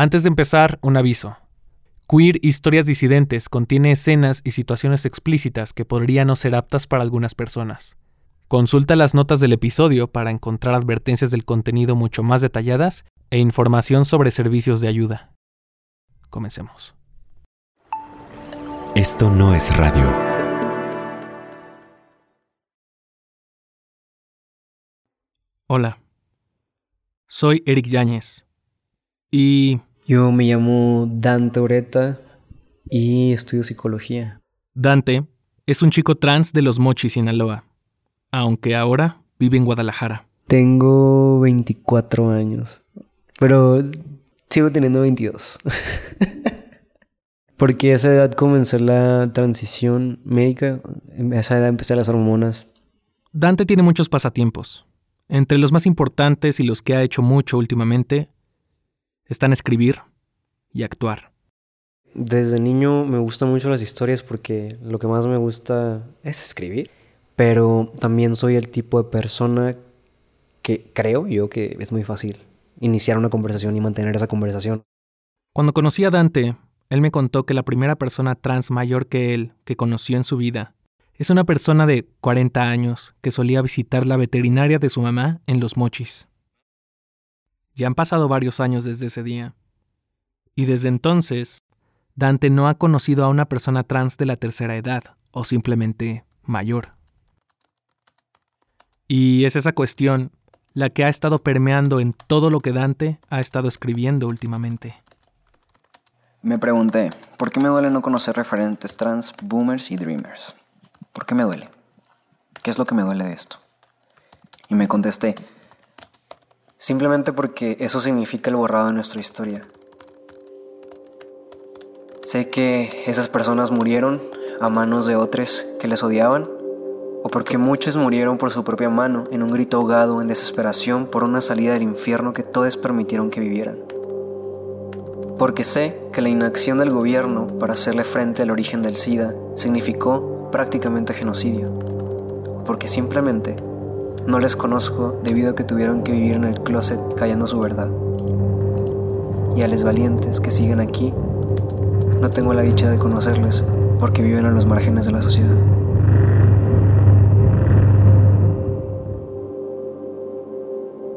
Antes de empezar, un aviso. Queer Historias Disidentes contiene escenas y situaciones explícitas que podrían no ser aptas para algunas personas. Consulta las notas del episodio para encontrar advertencias del contenido mucho más detalladas e información sobre servicios de ayuda. Comencemos. Esto no es radio. Hola. Soy Eric Yáñez. Y Yo me llamo Dante Oreta y estudio psicología. Dante es un chico trans de Los Mochis, Sinaloa, aunque ahora vive en Guadalajara. Tengo 24 años, pero sigo teniendo 22. Porque a esa edad comencé la transición médica, a esa edad empecé las hormonas. Dante tiene muchos pasatiempos. Entre los más importantes y los que ha hecho mucho últimamente están escribir y actuar. Desde niño me gustan mucho las historias porque lo que más me gusta es escribir. Pero también soy el tipo de persona que creo yo que es muy fácil iniciar una conversación y mantener esa conversación. Cuando conocí a Dante, él me contó que la primera persona trans mayor que él que conoció en su vida es una persona de 40 años que solía visitar la veterinaria de su mamá en Los Mochis. Ya han pasado varios años desde ese día. Y desde entonces, Dante no ha conocido a una persona trans de la tercera edad o simplemente mayor. Y es esa cuestión la que ha estado permeando en todo lo que Dante ha estado escribiendo últimamente. Me pregunté, ¿por qué me duele no conocer referentes trans, boomers y dreamers? ¿Por qué me duele? ¿Qué es lo que me duele de esto? Y me contesté, simplemente porque eso significa el borrado de nuestra historia. Sé que esas personas murieron a manos de otros que les odiaban, o porque muchos murieron por su propia mano en un grito ahogado en desesperación por una salida del infierno que todos permitieron que vivieran. Porque sé que la inacción del gobierno para hacerle frente al origen del SIDA significó prácticamente genocidio. O porque simplemente no les conozco debido a que tuvieron que vivir en el closet callando su verdad. Y a los valientes que siguen aquí, no tengo la dicha de conocerles porque viven a los márgenes de la sociedad.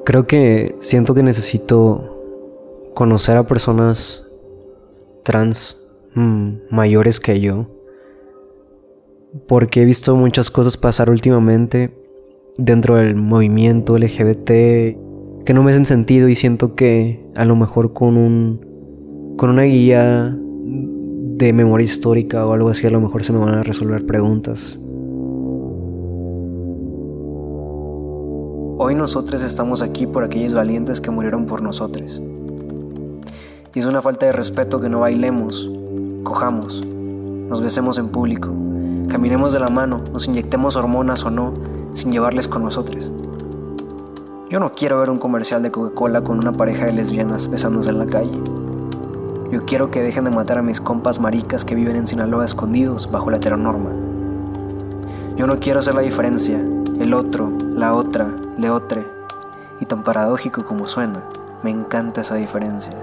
Creo que siento que necesito conocer a personas trans mm, mayores que yo. Porque he visto muchas cosas pasar últimamente dentro del movimiento LGBT que no me hacen sentido y siento que a lo mejor con un con una guía de memoria histórica o algo así a lo mejor se me van a resolver preguntas. Hoy nosotros estamos aquí por aquellos valientes que murieron por nosotros. Y es una falta de respeto que no bailemos, cojamos, nos besemos en público, caminemos de la mano, nos inyectemos hormonas o no, sin llevarles con nosotros. Yo no quiero ver un comercial de Coca-Cola con una pareja de lesbianas besándose en la calle. Yo quiero que dejen de matar a mis compas maricas que viven en Sinaloa escondidos bajo la heteronorma. Yo no quiero ser la diferencia, el otro, la otra, leotre. Y tan paradójico como suena, me encanta esa diferencia.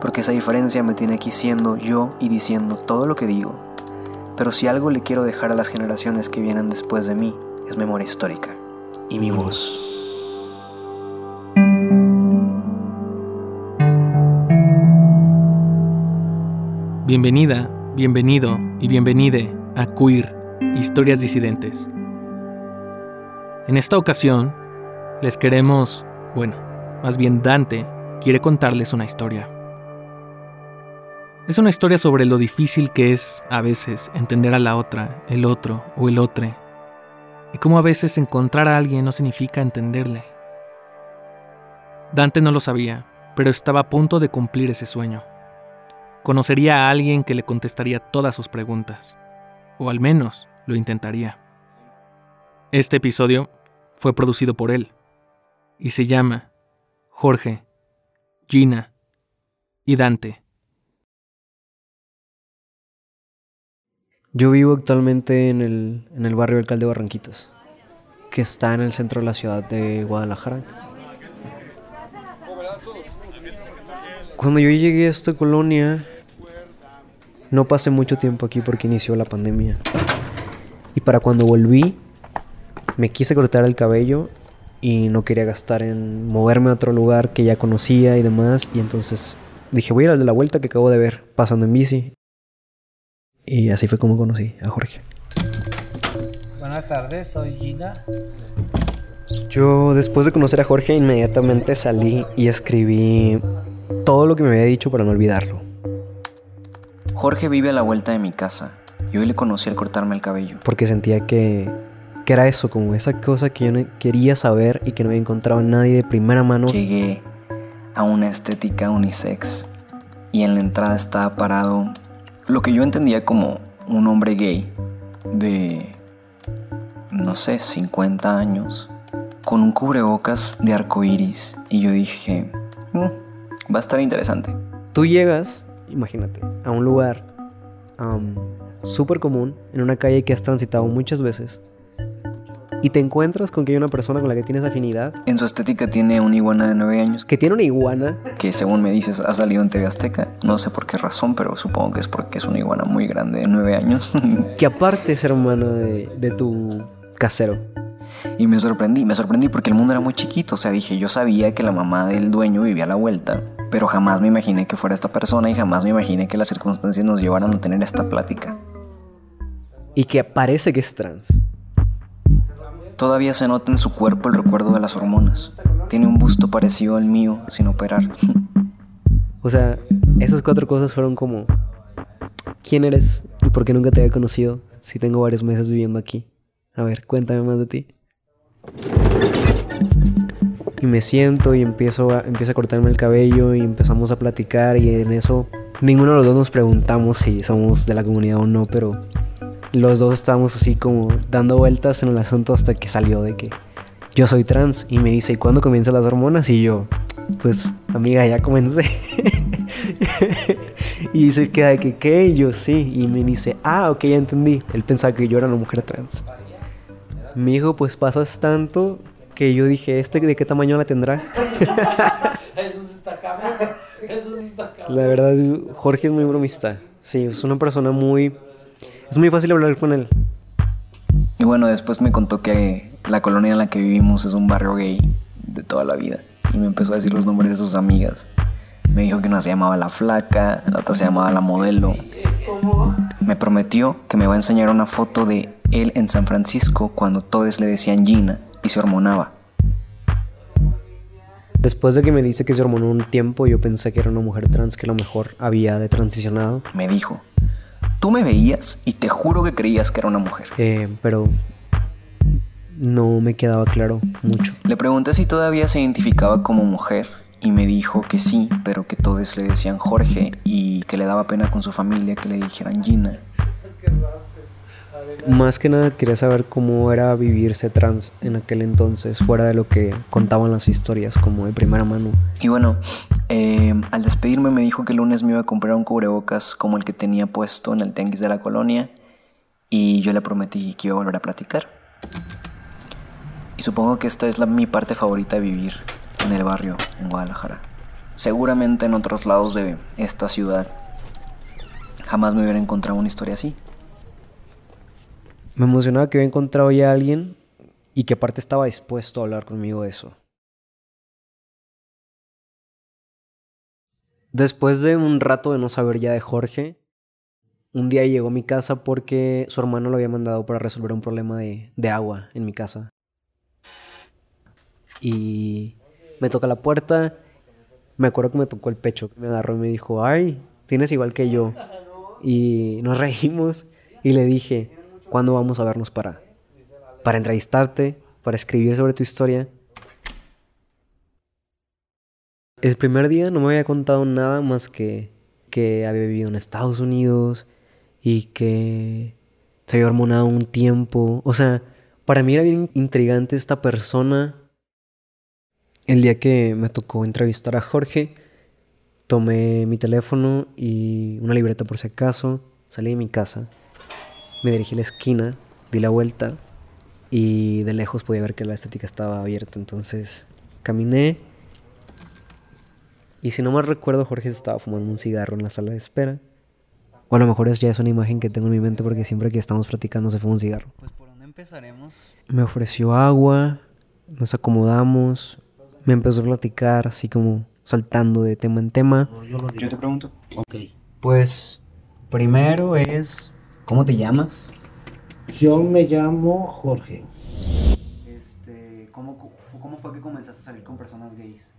Porque esa diferencia me tiene aquí siendo yo y diciendo todo lo que digo. Pero si algo le quiero dejar a las generaciones que vienen después de mí, es memoria histórica. Y mi voz. Bienvenida, bienvenido y bienvenide a Queer, Historias Disidentes. En esta ocasión, les queremos, bueno, más bien Dante quiere contarles una historia. Es una historia sobre lo difícil que es a veces entender a la otra, el otro o el otro, y cómo a veces encontrar a alguien no significa entenderle. Dante no lo sabía, pero estaba a punto de cumplir ese sueño. Conocería a alguien que le contestaría todas sus preguntas, o al menos lo intentaría. Este episodio fue producido por él, y se llama Jorge, Gina y Dante. Yo vivo actualmente en el, en el barrio Alcalde Barranquitas, que está en el centro de la ciudad de Guadalajara. Cuando yo llegué a esta colonia, no pasé mucho tiempo aquí porque inició la pandemia. Y para cuando volví, me quise cortar el cabello y no quería gastar en moverme a otro lugar que ya conocía y demás. Y entonces dije, voy a ir al de la vuelta que acabo de ver pasando en bici. Y así fue como conocí a Jorge. Buenas tardes, soy Gina. Yo después de conocer a Jorge inmediatamente salí y escribí todo lo que me había dicho para no olvidarlo. Jorge vive a la vuelta de mi casa y hoy le conocí al cortarme el cabello. Porque sentía que, que era eso, como esa cosa que yo no quería saber y que no había encontrado en nadie de primera mano. Llegué a una estética unisex y en la entrada estaba parado lo que yo entendía como un hombre gay de, no sé, 50 años, con un cubrebocas de arco iris. Y yo dije, "Mm, va a estar interesante. Tú llegas, imagínate, a un lugar am, súper común, en una calle que has transitado muchas veces, y te encuentras con que hay una persona con la que tienes afinidad, En su estética tiene una iguana de 9 años que tiene una iguana, que según me dices ha salido en TV Azteca. No sé por qué razón, pero supongo que es porque es una iguana muy grande de 9 años. que aparte es hermano de, de tu casero. y me sorprendí, me sorprendí porque el mundo era muy chiquito. O sea, dije, yo sabía que la mamá del dueño vivía a la vuelta, pero jamás me imaginé que fuera esta persona y jamás me imaginé que las circunstancias nos llevaran a tener esta plática. Y que parece que es trans. Todavía se nota en su cuerpo el recuerdo de las hormonas. Tiene un busto parecido al mío sin operar. O sea, esas cuatro cosas fueron como, ¿quién eres y por qué nunca te había conocido si tengo varios meses viviendo aquí? A ver, cuéntame más de ti. Y me siento y empiezo a, empiezo a cortarme el cabello y empezamos a platicar y en eso ninguno de los dos nos preguntamos si somos de la comunidad o no, pero los dos estábamos así como dando vueltas en el asunto hasta que salió de que yo soy trans y me dice, ¿y cuándo comienzan las hormonas? Y yo, pues amiga, ya comencé. y se queda de que, ¿qué? Y yo, sí. Y me dice, ah, ok, ya entendí. Él pensaba que yo era una mujer trans. Me dijo, pues pasas tanto que yo dije, ¿este de qué tamaño la tendrá? Eso sí está cabrón. Eso sí está cabrón. La verdad, Jorge es muy bromista. Sí, es una persona muy... Es muy fácil hablar con él. Y bueno, después me contó que la colonia en la que vivimos es un barrio gay de toda la vida. Y me empezó a decir los nombres de sus amigas. Me dijo que una se llamaba La Flaca, la otra se llamaba La Modelo. Me prometió que me va a enseñar una foto de él en San Francisco cuando todos le decían Gina y se hormonaba. Después de que me dice que se hormonó un tiempo, yo pensé que era una mujer trans que a lo mejor había de transicionado. Me dijo, tú me veías y te juro que creías que era una mujer. Eh, pero no me quedaba claro mucho. Le pregunté si todavía se identificaba como mujer y me dijo que sí, pero que todos le decían Jorge y que le daba pena con su familia que le dijeran Gina. Más que nada quería saber cómo era vivirse trans en aquel entonces, fuera de lo que contaban las historias, como de primera mano. Y bueno, eh, al despedirme me dijo que el lunes me iba a comprar un cubrebocas como el que tenía puesto en el tianguis de la colonia y yo le prometí que iba a volver a platicar. Y supongo que esta es mi parte favorita de vivir en el barrio, en Guadalajara. Seguramente en otros lados de esta ciudad jamás me hubiera encontrado una historia así. Me emocionaba que había encontrado ya a alguien y que aparte estaba dispuesto a hablar conmigo de eso. Después de un rato de no saber ya de Jorge, un día llegó a mi casa porque su hermano lo había mandado para resolver un problema de, agua en mi casa. Y me toca la puerta, me acuerdo que me tocó el pecho, me agarró y me dijo, ay, tienes igual que yo. Y nos reímos y le dije, ¿cuándo vamos a vernos para, para entrevistarte, para escribir sobre tu historia? El primer día no me había contado nada más que que había vivido en Estados Unidos y que se había hormonado un tiempo. O sea, para mí era bien intrigante esta persona. El día que me tocó entrevistar a Jorge, tomé mi teléfono y una libreta por si acaso, salí de mi casa, me dirigí a la esquina, di la vuelta y de lejos podía ver que la estética estaba abierta. Entonces caminé Y si no mal recuerdo, Jorge estaba fumando un cigarro en la sala de espera. O a lo mejor es ya es una imagen que tengo en mi mente porque siempre que estamos platicando se fuma un cigarro. Pues por dónde empezaremos. Me ofreció agua, nos acomodamos, me empezó a platicar así como saltando de tema en tema. Yo te pregunto. Ok. Pues primero es ¿cómo te llamas? Yo me llamo Jorge. Este, ¿cómo, cómo fue que comenzaste a salir con personas gays?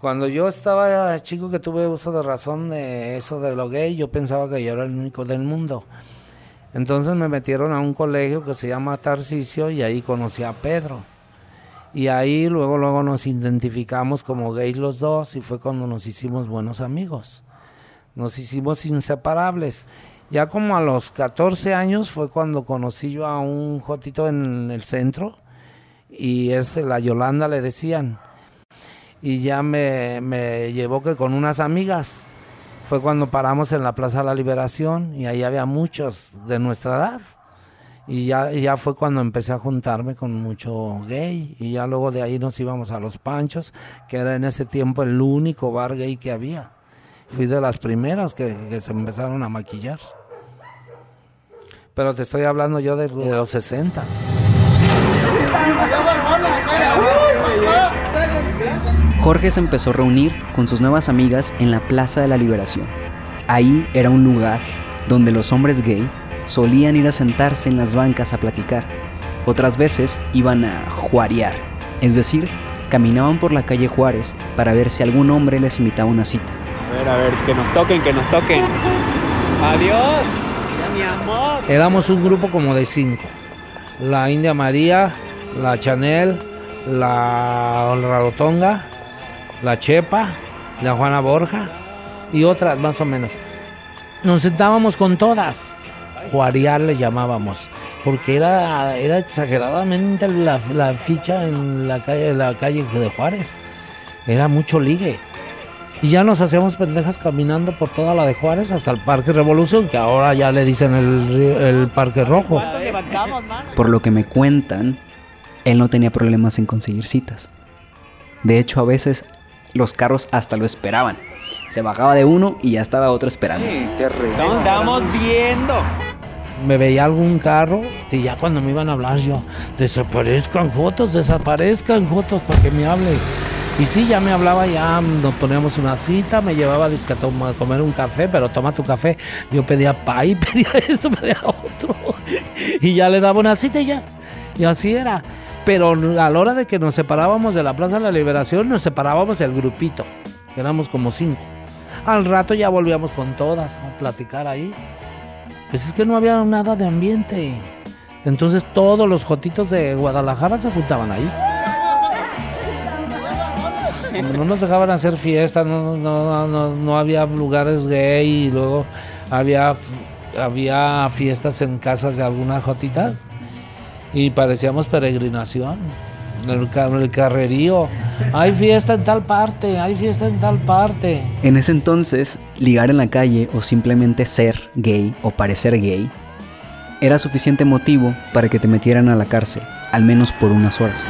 Cuando yo estaba chico que tuve uso de razón de eso de lo gay, yo pensaba que yo era el único del mundo. Entonces me metieron a un colegio que se llama Tarcisio y ahí conocí a Pedro. Y ahí luego, luego nos identificamos como gays los dos y fue cuando nos hicimos buenos amigos. Nos hicimos inseparables. Ya como a los 14 años fue cuando conocí yo a un jotito en el centro y es la Yolanda le decían. Y ya me, me llevó que con unas amigas. Fue cuando paramos en la Plaza de la Liberación y ahí había muchos de nuestra edad. Y ya, ya fue cuando empecé a juntarme con mucho gay. Y ya luego de ahí nos íbamos a Los Panchos, que era en ese tiempo el único bar gay que había. Fui de las primeras que se empezaron a maquillar. Pero te estoy hablando yo de, de los 60. Jorge se empezó a reunir con sus nuevas amigas en la Plaza de la Liberación. Ahí era un lugar donde los hombres gay solían ir a sentarse en las bancas a platicar. Otras veces iban a juarear, es decir, caminaban por la calle Juárez para ver si algún hombre les invitaba una cita. A ver, a ver, que nos toquen, que nos toquen. Adiós. Mi amor. Éramos un grupo como de cinco. La India María, la Chanel, la Rarotonga, la Chepa, la Juana Borja y otras más o menos. Nos sentábamos con todas. Juarear le llamábamos, porque era, era exageradamente la, la ficha en la calle, la calle de Juárez. Era mucho ligue. Y ya nos hacíamos pendejas caminando por toda la de Juárez hasta el Parque Revolución, que ahora ya le dicen el, río- el Parque Rojo. Por lo que me cuentan, él no tenía problemas en conseguir citas. De hecho, a veces los carros hasta lo esperaban. Se bajaba de uno y ya estaba otro esperando. Nos estamos viendo. me veía algún carro y ya cuando me iban a hablar yo, desaparezcan fotos, desaparezcan fotos para que me hable. Y sí, ya me hablaba, ya nos poníamos una cita, me llevaba a comer un café, pero toma tu café. Yo pedía pay, pedía esto, pedía otro. Y ya le daba una cita y ya. Y así era. Pero a la hora de que nos separábamos de la Plaza de la Liberación, nos separábamos el grupito. Éramos como cinco. Al rato ya volvíamos con todas a platicar ahí. Pues es que no había nada de ambiente. Entonces todos los jotitos de Guadalajara se juntaban ahí. No nos dejaban hacer fiestas, no, no, no, no había lugares gay y luego había, había fiestas en casas de alguna jotita y parecíamos peregrinación. El, el carrerío. Hay fiesta en tal parte, hay fiesta en tal parte. En ese entonces, ligar en la calle o simplemente ser gay o parecer gay era suficiente motivo para que te metieran a la cárcel, al menos por unas horas.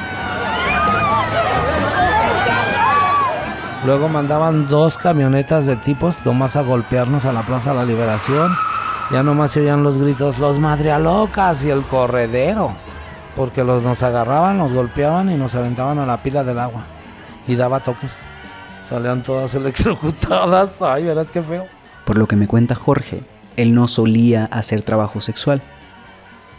Luego mandaban dos camionetas de tipos nomás a golpearnos a la Plaza de la Liberación. Ya nomás se oían los gritos, los madrialocas y el corredero. Porque los, nos agarraban, nos golpeaban y nos aventaban a la pila del agua. Y daba toques. Salían todas electrocutadas. Ay, verás qué feo. Por lo que me cuenta Jorge, él no solía hacer trabajo sexual,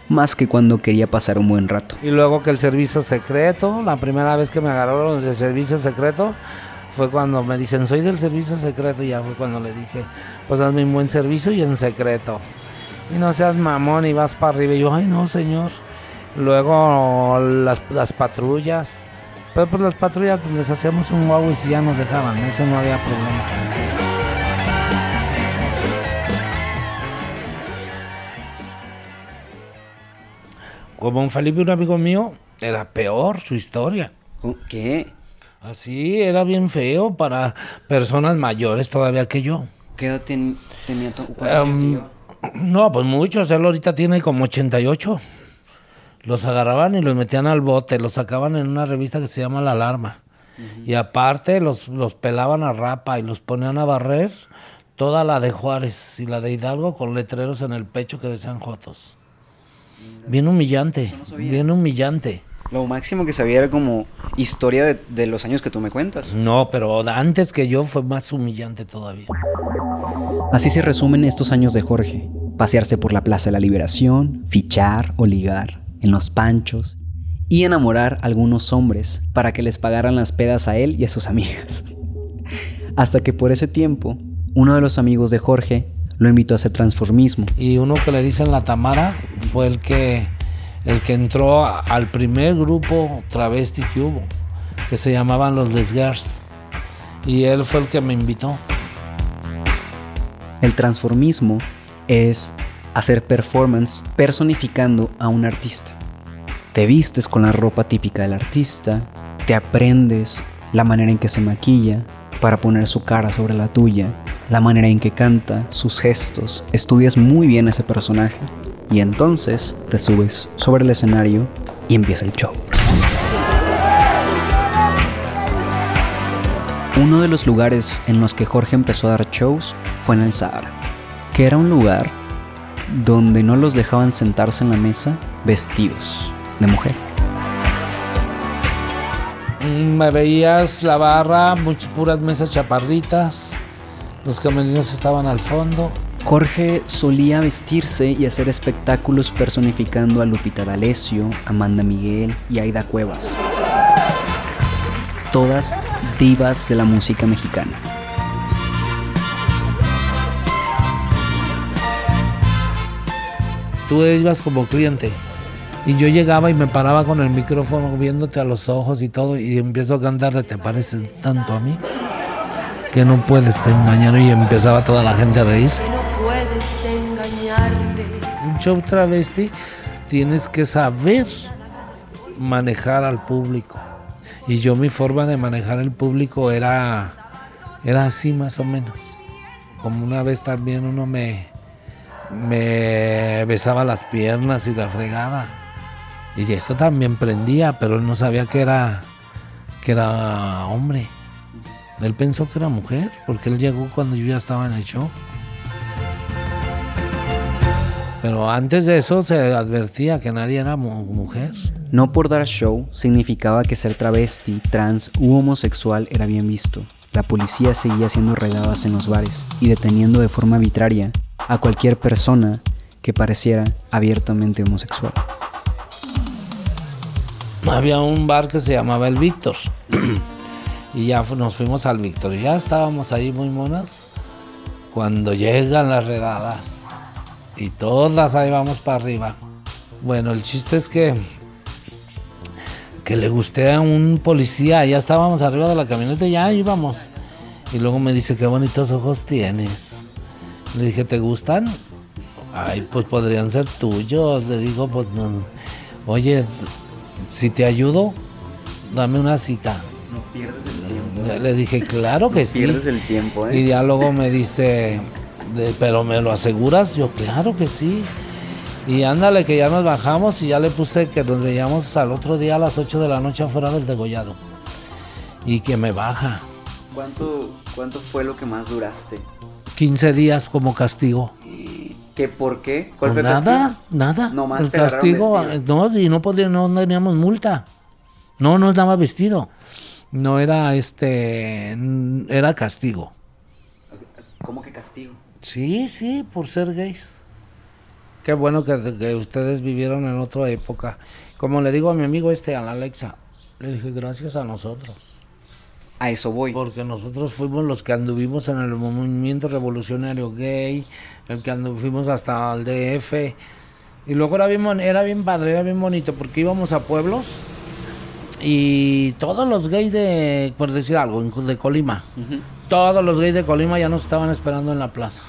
más que cuando quería pasar un buen rato. Y luego que el servicio secreto, la primera vez que me agarraron de servicio secreto, fue cuando me dicen, soy del servicio secreto, y ya fue cuando le dije, pues hazme un buen servicio y en secreto. Y no seas mamón y vas para arriba. Y yo, ay no, señor. Luego las, las patrullas. Pero pues las patrullas pues, les hacíamos un guau y si ya nos dejaban, eso no había problema. Como un Felipe, un amigo mío, era peor su historia. ¿Qué? Así era bien feo para personas mayores todavía que yo. ¿Qué edad ten- tenía tu Em, no, pues muchos. Él ahorita tiene como 88. Los agarraban y los metían al bote. Los sacaban en una revista que se llama La Alarma. Y aparte los, los pelaban a rapa y los ponían a barrer toda la de Juárez y la de Hidalgo con letreros en el pecho que decían Jotos. Bien humillante, bien humillante. Lo máximo que sabía era como historia de, de los años que tú me cuentas. No, pero antes que yo fue más humillante todavía. Así se resumen estos años de Jorge. Pasearse por la Plaza de la Liberación, fichar o ligar, en los panchos, y enamorar a algunos hombres para que les pagaran las pedas a él y a sus amigas. Hasta que por ese tiempo, uno de los amigos de Jorge lo invitó a hacer transformismo. Y uno que le dicen la Tamara fue el que, el que entró al primer grupo travesti que hubo, que se llamaban los Les Girls. Y él fue el que me invitó. El transformismo es hacer performance personificando a un artista. Te vistes con la ropa típica del artista, te aprendes la manera en que se maquilla para poner su cara sobre la tuya, la manera en que canta, sus gestos, estudias muy bien a ese personaje y entonces te subes sobre el escenario y empieza el show. Uno de los lugares en los que Jorge empezó a dar shows fue en el Sahara, que era un lugar donde no los dejaban sentarse en la mesa vestidos de mujer. Mm, Me veías la barra, muchas puras mesas chaparritas. Los camerinos estaban al fondo. Jorge solía vestirse y hacer espectáculos personificando a Lupita D'Alessio, Amanda Miguel y Aida Cuevas. Todas divas de la música mexicana. Tú ibas como cliente. Y yo llegaba y me paraba con el micrófono viéndote a los ojos y todo. Y empiezo a cantar, ¿te pareces tanto a mí? Que no puedes engañar. Y empezaba toda la gente a reír. Show travesti tienes que saber manejar al público. Y yo mi forma de manejar el público era, era así más o menos. Como una vez también uno me, me besaba las piernas y la fregada. Y esto también prendía, pero él no sabía que era, que era hombre. Él pensó que era mujer, porque él llegó cuando yo ya estaba en el show. Pero antes de eso se advertía que nadie era mu- mujer. No por dar show significaba que ser travesti, trans u homosexual era bien visto. La policía seguía haciendo redadas en los bares y deteniendo de forma arbitraria a cualquier persona que pareciera abiertamente homosexual. Había un bar que se llamaba El Víctor. y ya nos fuimos al Víctor. Y ya estábamos ahí muy monas. Cuando llegan las redadas. Y todas ahí vamos para arriba. Bueno, el chiste es que. Que le gusté a un policía. Ya estábamos arriba de la camioneta y ya íbamos. Y luego me dice, qué bonitos ojos tienes. Le dije, ¿te gustan? Ay, pues podrían ser tuyos. Le digo, pues no. Oye, si te ayudo, dame una cita. No pierdes el tiempo. Le, le dije, claro que sí. el tiempo, Y ya luego me dice, de- pero me lo aseguras, yo claro que sí. Y ándale que ya nos bajamos y ya le puse que nos veíamos al otro día a las 8 de la noche afuera del degollado. Y que me baja. ¿Cuánto, ¿Cuánto fue lo que más duraste? 15 días como castigo. ¿Qué por qué? Pues nada, nada. No más el castigo, vestido. no, y no podía, no teníamos multa. No, no estaba vestido. No era este, era castigo. ¿Cómo que castigo? Sí, sí, por ser gays. Qué bueno que, que ustedes vivieron en otra época. Como le digo a mi amigo este, a la Alexa, le dije gracias a nosotros. A eso voy. Porque nosotros fuimos los que anduvimos en el movimiento revolucionario gay, el que anduvimos hasta el DF. Y luego era bien, era bien padre, era bien bonito, porque íbamos a pueblos y todos los gays de, por decir algo, de Colima, todos los gays de Colima ya nos estaban esperando en la plaza.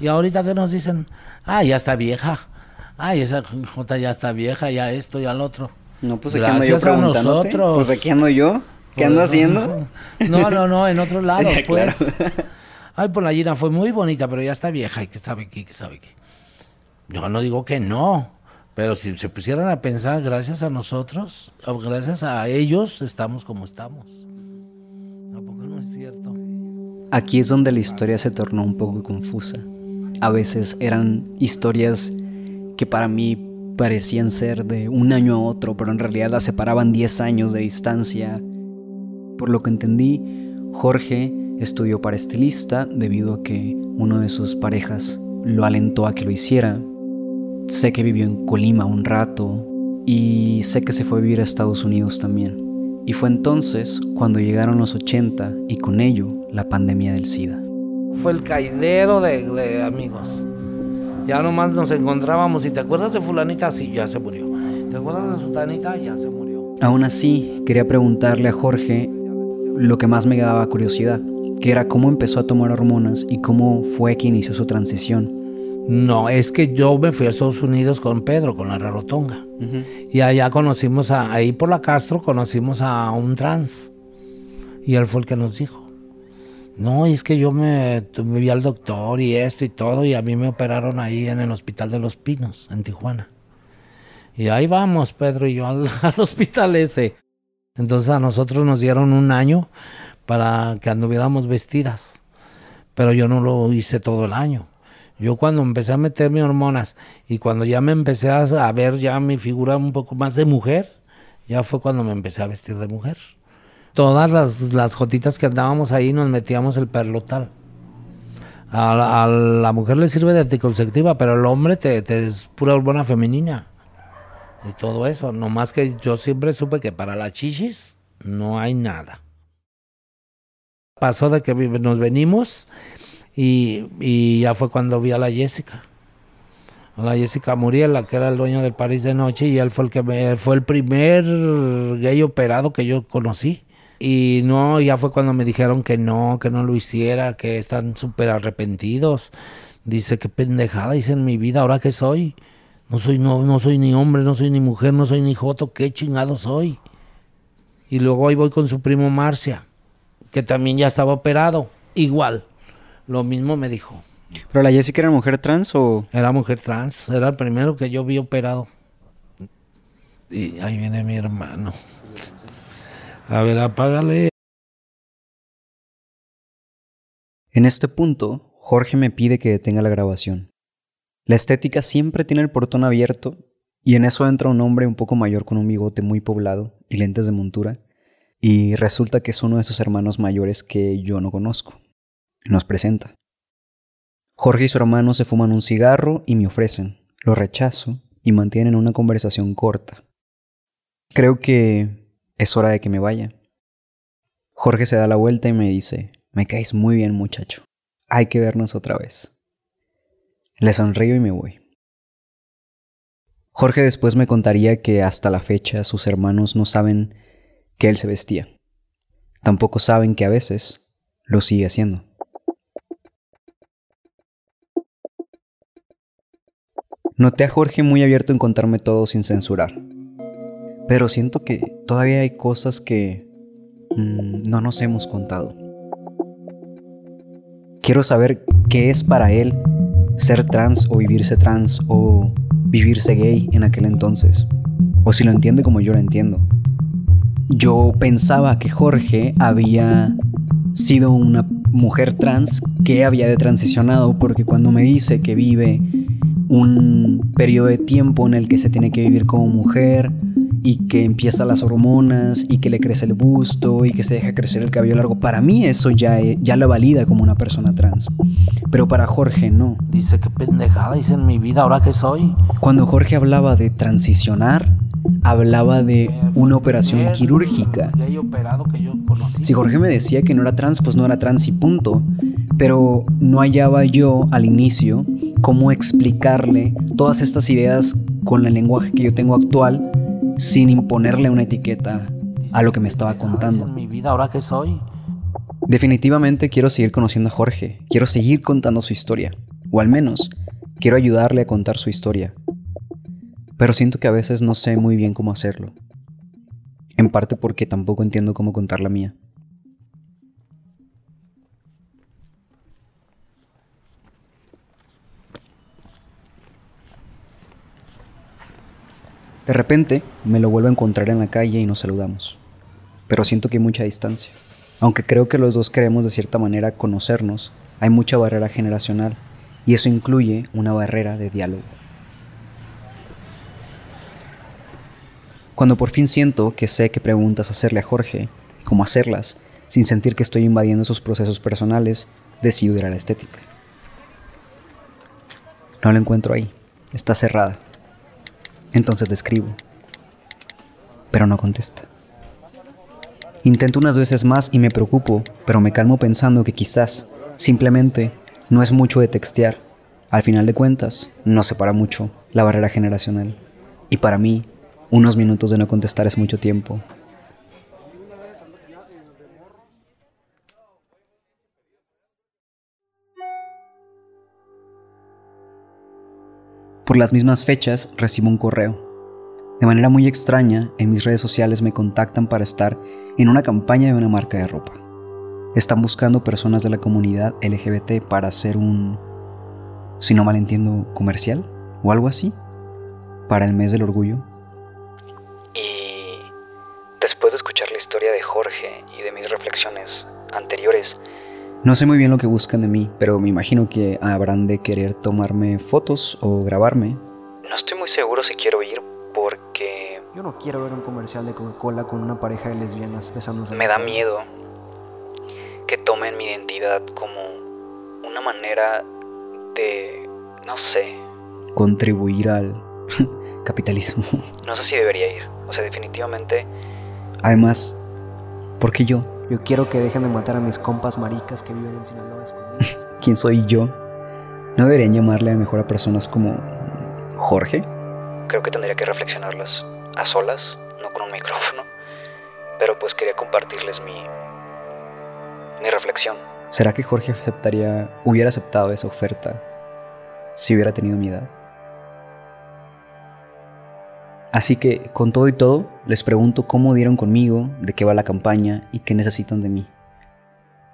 Y ahorita que nos dicen, ah, ya está vieja, ay, esa jota ya está vieja, ya esto, ya lo otro. No, pues aquí ando yo a preguntándote. nosotros. Pues aquí ando yo. ¿Qué ando Pues, haciendo? No, no, no, en otro lado, pues. claro. Ay, pues la Gina fue muy bonita, pero ya está vieja y que sabe qué, que sabe qué. Yo no digo que no, pero si se pusieran a pensar, gracias a nosotros, o gracias a ellos, estamos como estamos. No es cierto. Aquí es donde la historia se tornó un poco confusa. A veces eran historias que para mí parecían ser de un año a otro, pero en realidad las separaban 10 años de distancia. Por lo que entendí, Jorge estudió para estilista debido a que uno de sus parejas lo alentó a que lo hiciera. Sé que vivió en Colima un rato y sé que se fue a vivir a Estados Unidos también. Y fue entonces cuando llegaron los 80 y con ello la pandemia del SIDA. Fue el caidero de, de amigos. Ya nomás nos encontrábamos y te acuerdas de fulanita, sí, ya se murió. ¿Te acuerdas de sultanita? Ya se murió. Aún así, quería preguntarle a Jorge lo que más me daba curiosidad, que era cómo empezó a tomar hormonas y cómo fue que inició su transición. No, es que yo me fui a Estados Unidos con Pedro, con la Rarotonga. Y allá conocimos a, ahí por la Castro, conocimos a un trans. Y él fue el que nos dijo. No, es que yo me, me vi al doctor y esto y todo, y a mí me operaron ahí en el Hospital de los Pinos, en Tijuana. Y ahí vamos, Pedro y yo, al, al hospital ese. Entonces a nosotros nos dieron un año para que anduviéramos vestidas. Pero yo no lo hice todo el año. Yo cuando empecé a meterme hormonas y cuando ya me empecé a, ver ya mi figura un poco más de mujer, ya fue cuando me empecé a vestir de mujer. Todas las, las jotitas que andábamos ahí nos metíamos el perlotal. A, la- a la mujer le sirve de anticonceptiva, pero el hombre te, te es pura hormona femenina. Y todo eso. Nomás que yo siempre supe que para las chichis no hay nada. Pasó de que nos venimos y, y ya fue cuando vi a la Jessica. A la Jessica Muriel, la que era el dueño del París de noche, y él fue el que me- fue el primer gay operado que yo conocí. Y no, ya fue cuando me dijeron que no, que no lo hiciera, que están súper arrepentidos. Dice, qué pendejada hice en mi vida, ahora que soy. No soy, no, no soy ni hombre, no soy ni mujer, no soy ni joto, qué chingado soy. Y luego ahí voy con su primo Marcia, que también ya estaba operado. Igual, lo mismo me dijo. ¿Pero la Jessica era mujer trans o...? Era mujer trans, era el primero que yo vi operado. Y ahí viene mi hermano. A ver, apágale. En este punto, Jorge me pide que detenga la grabación. La estética siempre tiene el portón abierto y en eso entra un hombre un poco mayor con un bigote muy poblado y lentes de montura y resulta que es uno de sus hermanos mayores que yo no conozco. Nos presenta. Jorge y su hermano se fuman un cigarro y me ofrecen. Lo rechazo y mantienen una conversación corta. Creo que es hora de que me vaya. Jorge se da la vuelta y me dice, me caes muy bien muchacho, hay que vernos otra vez. Le sonrío y me voy. Jorge después me contaría que hasta la fecha sus hermanos no saben que él se vestía. Tampoco saben que a veces lo sigue haciendo. Noté a Jorge muy abierto en contarme todo sin censurar. Pero siento que todavía hay cosas que mm, no nos hemos contado. Quiero saber qué es para él ser trans o vivirse trans o vivirse gay en aquel entonces. O si lo entiende como yo lo entiendo. Yo pensaba que Jorge había sido una mujer trans que había de transicionado porque cuando me dice que vive un periodo de tiempo en el que se tiene que vivir como mujer y que empieza las hormonas y que le crece el busto y que se deja crecer el cabello largo, para mí eso ya, e- ya la valida como una persona trans. Pero para Jorge no. Dice, qué pendejada hice en mi vida, ahora que soy. Cuando Jorge hablaba de transicionar, hablaba de una operación quirúrgica. Si Jorge me decía que no era trans, pues no era trans y punto. Pero no hallaba yo al inicio cómo explicarle todas estas ideas con el lenguaje que yo tengo actual sin imponerle una etiqueta a lo que me estaba contando. mi vida, ahora que soy. Definitivamente quiero seguir conociendo a Jorge, quiero seguir contando su historia, o al menos quiero ayudarle a contar su historia. Pero siento que a veces no sé muy bien cómo hacerlo. En parte porque tampoco entiendo cómo contar la mía. De repente me lo vuelvo a encontrar en la calle y nos saludamos. Pero siento que hay mucha distancia. Aunque creo que los dos queremos de cierta manera conocernos, hay mucha barrera generacional y eso incluye una barrera de diálogo. Cuando por fin siento que sé qué preguntas hacerle a Jorge y cómo hacerlas, sin sentir que estoy invadiendo sus procesos personales, decido ir a la estética. No la encuentro ahí, está cerrada. Entonces le escribo, pero no contesta. Intento unas veces más y me preocupo, pero me calmo pensando que quizás, simplemente, no es mucho de textear. Al final de cuentas, no separa mucho la barrera generacional. Y para mí, unos minutos de no contestar es mucho tiempo. Por las mismas fechas recibo un correo. De manera muy extraña, en mis redes sociales me contactan para estar en una campaña de una marca de ropa. Están buscando personas de la comunidad LGBT para hacer un, si no mal entiendo, comercial o algo así, para el mes del orgullo. Después de escuchar la historia de Jorge y de mis reflexiones anteriores, no sé muy bien lo que buscan de mí, pero me imagino que habrán de querer tomarme fotos o grabarme. No estoy muy seguro si quiero ir porque... Yo no quiero ver un comercial de Coca-Cola con una pareja de lesbianas besándose. Me da miedo que tomen mi identidad como una manera de... no sé. Contribuir al capitalismo. No sé si debería ir. O sea, definitivamente... Además, ¿por qué yo? Yo quiero que dejen de matar a mis compas maricas que viven en Sinaloa. ¿Quién soy yo? ¿No deberían llamarle a mejor a personas como Jorge? Creo que tendría que reflexionarlas a solas, no con un micrófono. Pero pues quería compartirles mi, mi reflexión. ¿Será que Jorge aceptaría, hubiera aceptado esa oferta si hubiera tenido mi edad? Así que, con todo y todo, les pregunto cómo dieron conmigo, de qué va la campaña y qué necesitan de mí.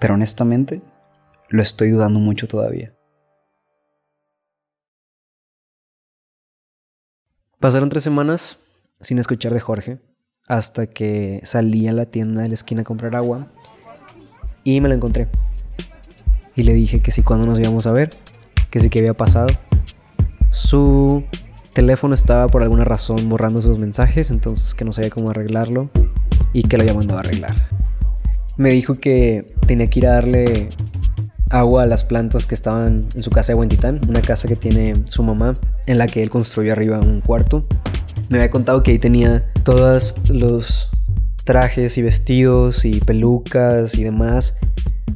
Pero honestamente, lo estoy dudando mucho todavía. Pasaron tres semanas sin escuchar de Jorge, hasta que salí a la tienda de la esquina a comprar agua y me lo encontré. Y le dije que si cuando nos íbamos a ver, que sí que había pasado. Su teléfono estaba por alguna razón borrando sus mensajes, entonces que no sabía cómo arreglarlo y que lo había mandado a arreglar. Me dijo que tenía que ir a darle agua a las plantas que estaban en su casa de Huentitán, una casa que tiene su mamá, en la que él construyó arriba un cuarto. Me había contado que ahí tenía todos los trajes y vestidos y pelucas y demás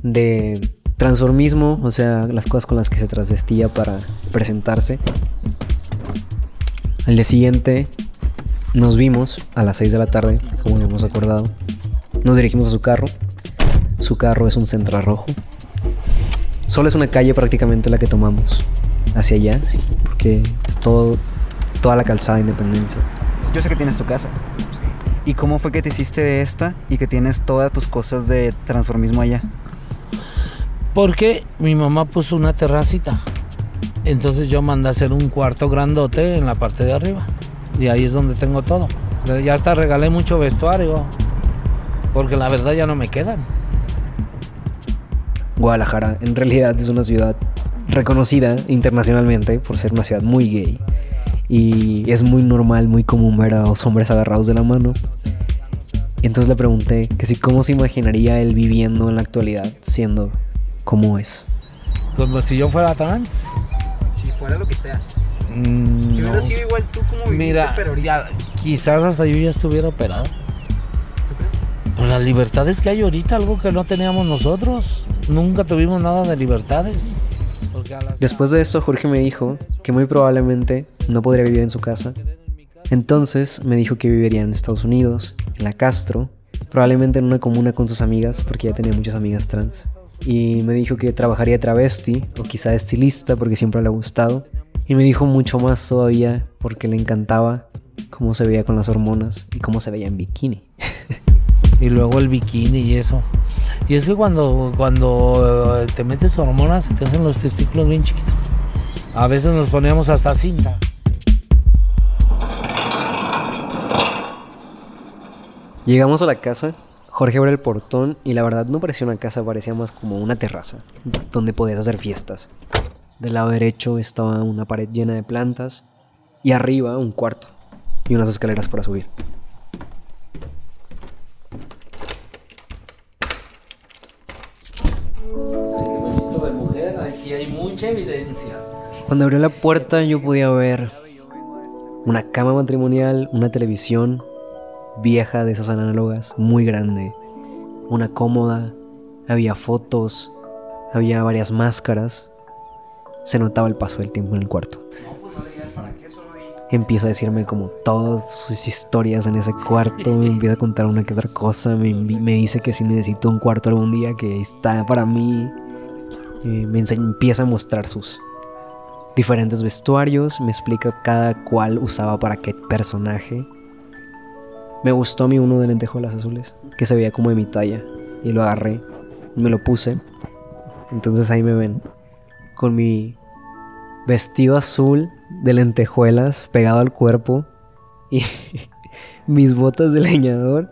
de transformismo, o sea, las cosas con las que se trasvestía para presentarse. Al día siguiente nos vimos a las 6 de la tarde, como habíamos acordado. Nos dirigimos a su carro. Su carro es un Centra rojo. Solo es una calle prácticamente la que tomamos hacia allá, porque es todo, toda la calzada de Independencia. Yo sé que tienes tu casa. ¿Y cómo fue que te hiciste de esta y que tienes todas tus cosas de transformismo allá? Porque mi mamá puso una terracita. Entonces yo mandé a hacer un cuarto grandote en la parte de arriba. Y ahí es donde tengo todo. Ya hasta regalé mucho vestuario. Porque la verdad ya no me quedan. Guadalajara en realidad es una ciudad reconocida internacionalmente por ser una ciudad muy gay. Y es muy normal, muy común ver a dos hombres agarrados de la mano. Entonces le pregunté que si cómo se imaginaría él viviendo en la actualidad, siendo como es. Como si yo fuera trans. Si fuera lo que sea. Mm, Si no. hubiera sido igual tú como viviste, Mira, pero ahorita. ya, quizás hasta yo ya estuviera operado. Pues las libertades que hay ahorita, algo que no teníamos nosotros. Nunca tuvimos nada de libertades. Después de eso, Jorge me dijo que muy probablemente no podría vivir en su casa. Entonces me dijo que viviría en Estados Unidos, en la Castro, probablemente en una comuna con sus amigas, porque ya tenía muchas amigas trans. Y me dijo que trabajaría travesti o quizá estilista, porque siempre le ha gustado. Y me dijo mucho más todavía, porque le encantaba cómo se veía con las hormonas y cómo se veía en bikini. Y luego el bikini y eso. Y es que cuando, cuando eh, te metes hormonas, te hacen los testículos bien chiquitos. A veces nos poníamos hasta cinta. Llegamos a la casa. Jorge abre el portón y la verdad no parecía una casa, parecía más como una terraza, donde podías hacer fiestas. Del lado derecho estaba una pared llena de plantas y arriba un cuarto y unas escaleras para subir. Cuando abrió la puerta yo podía ver una cama matrimonial, una televisión vieja de esas análogas, muy grande, una cómoda, había fotos, había varias máscaras. Se notaba el paso del tiempo en el cuarto. Empieza a decirme como todas sus historias en ese cuarto, me empieza a contar una que otra cosa, me, dice que si necesito un cuarto algún día, que está para mí. Eh, me empieza a mostrar sus diferentes vestuarios, me explica cada cual usaba para qué personaje. Me gustó a mí uno de lentejuelas azules, que se veía como de mi talla, y lo agarré, me lo puse. Entonces ahí me ven, con mi vestido azul de lentejuelas pegado al cuerpo, y mis botas de leñador,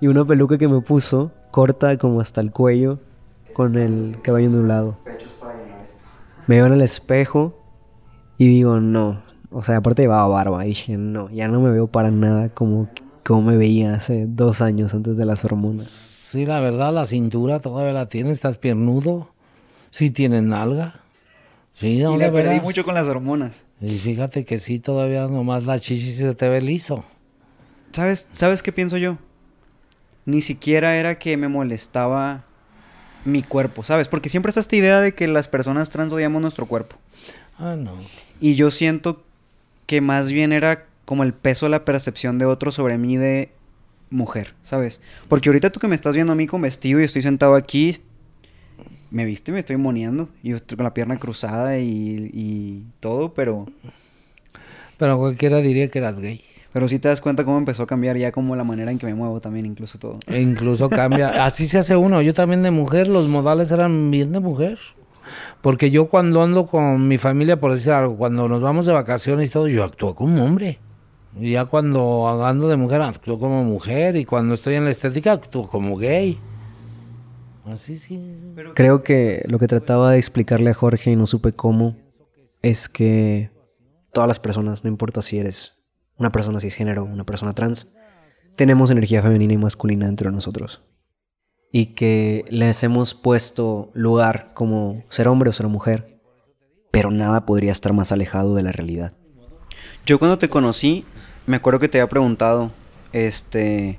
y una peluca que me puso, corta como hasta el cuello, con el cabello ondulado. Me veo en el espejo y digo, no. O sea, aparte llevaba barba. Y dije, no, ya no me veo para nada como, como me veía hace dos años antes de las hormonas. Sí, la verdad, la cintura todavía la tienes, estás piernudo. Sí tienes nalga. Sí, no, y le perdí mucho con las hormonas. Y fíjate que sí, todavía nomás la chichi se te ve liso. ¿Sabes, ¿Sabes qué pienso yo? Ni siquiera era que me molestaba mi cuerpo, ¿sabes? Porque siempre está esta idea de que las personas trans odiamos nuestro cuerpo. Ah, no. Y yo siento que más bien era como el peso de la percepción de otros sobre mí de mujer, ¿sabes? Porque ahorita tú que me estás viendo a mí con vestido y estoy sentado aquí, me viste, me estoy moneando. Y yo estoy con la pierna cruzada y, y todo, pero... Pero cualquiera diría que eras gay. Pero sí te das cuenta cómo empezó a cambiar ya como la manera en que me muevo también, incluso todo. E incluso cambia. Así se hace uno. Yo también de mujer, los modales eran bien de mujer. Porque yo cuando ando con mi familia, por decir algo, cuando nos vamos de vacaciones y todo, yo actúo como hombre. Y ya cuando ando de mujer, actúo como mujer. Y cuando estoy en la estética, actúo como gay. Así sí. Creo que lo que trataba de explicarle a Jorge y no supe cómo es que todas las personas, no importa si eres una persona cisgénero, una persona trans, tenemos energía femenina y masculina dentro de nosotros. Y que les hemos puesto lugar como ser hombre o ser mujer, pero nada podría estar más alejado de la realidad. Yo cuando te conocí, me acuerdo que te había preguntado, este...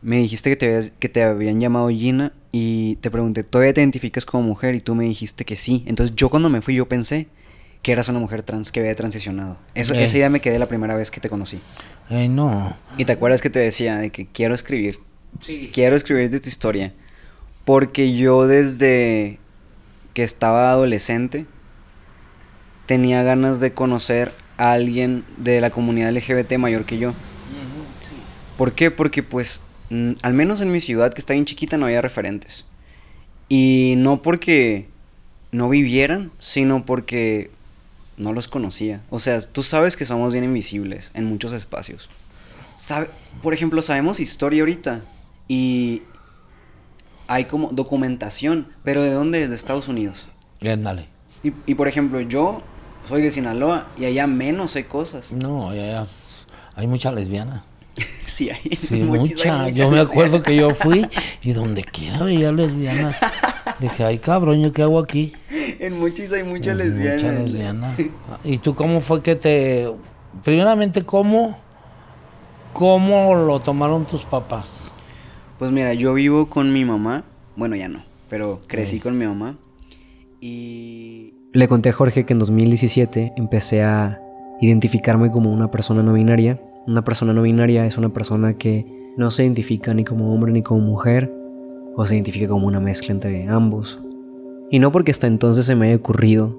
Me dijiste que te, habías- que te habían llamado Gina y te pregunté, ¿todavía te identificas como mujer? Y tú me dijiste que sí. Entonces yo cuando me fui yo pensé que eras una mujer trans que había transicionado. Eso, Eh. Esa idea me quedé la primera vez que te conocí. Eh, no. Y te acuerdas que te decía de que quiero escribir. Sí. Quiero escribir de tu historia. Porque yo desde que estaba adolescente tenía ganas de conocer a alguien de la comunidad LGBT mayor que yo. ¿Por qué? Porque pues al menos en mi ciudad que está bien chiquita no había referentes. Y no porque no vivieran, sino porque no los conocía. O sea, tú sabes que somos bien invisibles en muchos espacios. Sabe- por ejemplo, sabemos historia ahorita y hay como documentación, pero ¿de dónde es? De Estados Unidos. Y, y, por ejemplo, yo soy de Sinaloa y allá menos sé cosas. No, s- hay mucha lesbiana. Sí, hay Sí, mucha. hay Yo muchas me acuerdo que yo fui y donde quiera veía lesbianas. Dije, ay cabrón, ¿yo qué hago aquí? En muchis hay Mucha lesbianas. lesbiana. ¿Y tú cómo fue que te... Primeramente, ¿cómo, cómo lo tomaron tus papás? Pues mira, yo vivo con mi mamá. Bueno, ya no, pero crecí con mi mamá. Y Le conté a Jorge que en 2017 empecé a identificarme como una persona no binaria. Una persona no binaria es una persona que no se identifica ni como hombre ni como mujer, o se identifica como una mezcla entre ambos. Y no porque hasta entonces se me haya ocurrido,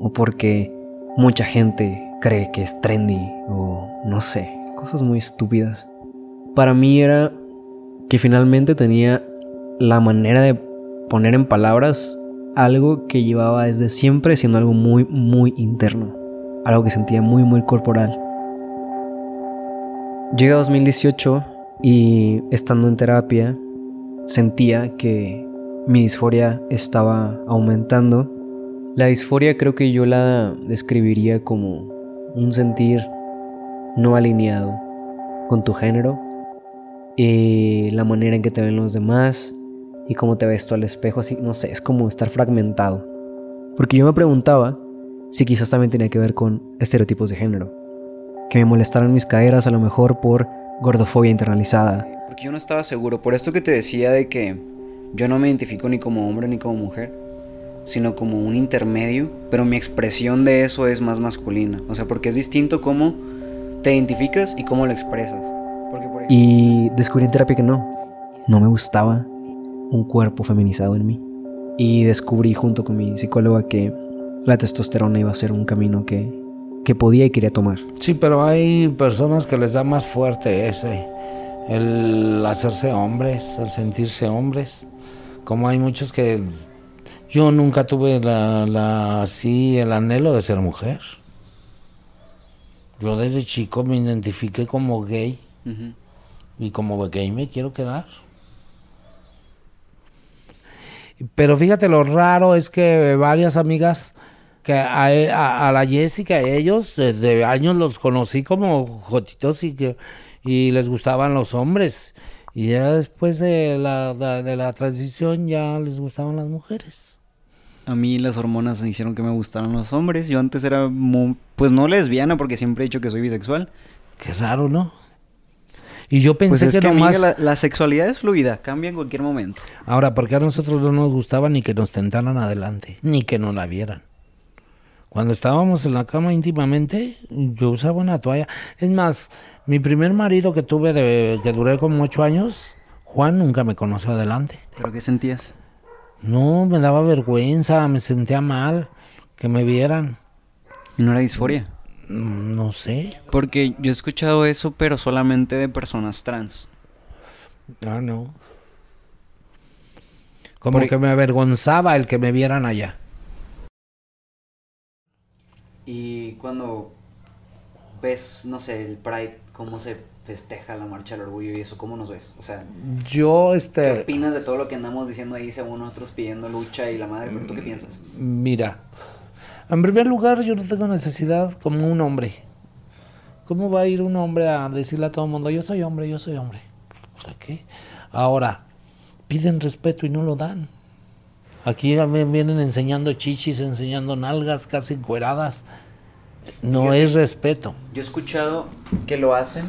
o porque mucha gente cree que es trendy, o no sé, cosas muy estúpidas. Para mí era que finalmente tenía la manera de poner en palabras algo que llevaba desde siempre siendo algo muy, muy interno. Algo que sentía muy, muy corporal. Llega 2018 Y estando en terapia, sentía que mi disforia estaba aumentando. La disforia creo que yo la describiría como un sentir no alineado con tu género y la manera en que te ven los demás y cómo te ves tú al espejo, así, no sé, es como estar fragmentado. Porque yo me preguntaba si quizás también tenía que ver con estereotipos de género. Que me molestaran mis caderas a lo mejor por gordofobia internalizada. Porque yo no estaba seguro, por esto que te decía de que yo no me identifico ni como hombre ni como mujer, sino como un intermedio, pero mi expresión de eso es más masculina. O sea, porque es distinto cómo te identificas y cómo lo expresas. Y descubrí en terapia que no, no me gustaba un cuerpo feminizado en mí. Y descubrí junto con mi psicóloga que la testosterona iba a ser un camino que, que podía y quería tomar. Sí, pero hay personas que les da más fuerte ese, el hacerse hombres, el sentirse hombres. Como hay muchos que yo nunca tuve la, la, así el anhelo de ser mujer. Yo desde chico me identifiqué como gay. Y como gay me quiero quedar. Pero fíjate, lo raro es que varias amigas, que a, la Jessica, a ellos, desde años los conocí como jotitos y que y les gustaban los hombres. Y ya después de la, de la transición ya les gustaban las mujeres. A mí las hormonas hicieron que me gustaran los hombres. Yo antes era, pues no lesbiana porque siempre he dicho que soy bisexual. Qué raro, ¿no? Y yo pues pensé que, nomás... la, sexualidad es fluida, cambia en cualquier momento. Ahora, porque a nosotros no nos gustaba ni que nos tentaran adelante, ni que nos la vieran. Cuando estábamos en la cama íntimamente, yo usaba una toalla. Es más, mi primer marido que tuve, de, que duré como ocho años, Juan nunca me conoció adelante. ¿Pero qué sentías? No, me daba vergüenza, me sentía mal que me vieran. ¿No era disforia? Mm, no sé. Porque yo he escuchado eso, pero solamente de personas trans. Ah, no. Como que me avergonzaba el que me vieran allá. Y cuando ves, no sé, el Pride, cómo se festeja la marcha del orgullo y eso, ¿cómo nos ves? O sea, yo este... ¿Qué opinas de todo lo que andamos diciendo ahí, según nosotros pidiendo lucha y la madre? ¿Tú qué piensas? Mira, en primer lugar, yo no tengo necesidad como un hombre. ¿Cómo va a ir un hombre a decirle a todo el mundo, yo soy hombre, yo soy hombre? ¿Para qué? Ahora, piden respeto y no lo dan. Aquí vienen enseñando chichis, enseñando nalgas casi encueradas. No es respeto. Yo he escuchado que lo hacen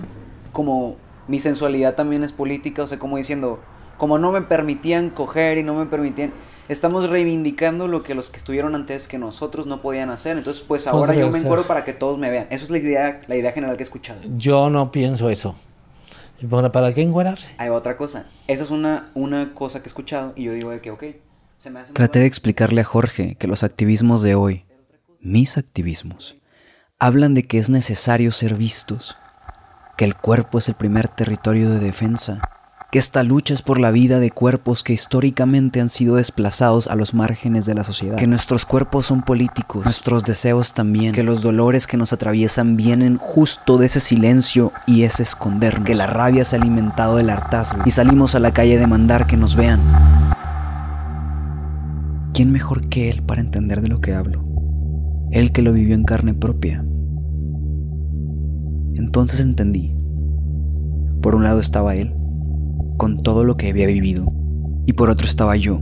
como mi sensualidad también es política, o sea, como diciendo, como no me permitían coger y no me permitían estamos reivindicando lo que los que estuvieron antes que nosotros no podían hacer. Entonces, pues ahora yo me encuero para que todos me vean. Eso es la idea, la idea general que he escuchado. Yo no pienso eso. Bueno, ¿para qué encuerarse? Hay otra cosa. Esa es una, una cosa que he escuchado y yo digo de que, ok. Se me hace Traté de explicarle a Jorge que los activismos de hoy, mis activismos, hablan de que es necesario ser vistos, que el cuerpo es el primer territorio de defensa que esta lucha es por la vida de cuerpos que históricamente han sido desplazados a los márgenes de la sociedad, que nuestros cuerpos son políticos, nuestros deseos también, que los dolores que nos atraviesan vienen justo de ese silencio y ese escondernos, que la rabia se ha alimentado del hartazgo y salimos a la calle a demandar que nos vean. ¿Quién mejor que él para entender de lo que hablo? Él que lo vivió en carne propia. Entonces entendí. Por un lado estaba él, con todo lo que había vivido, y por otro estaba yo,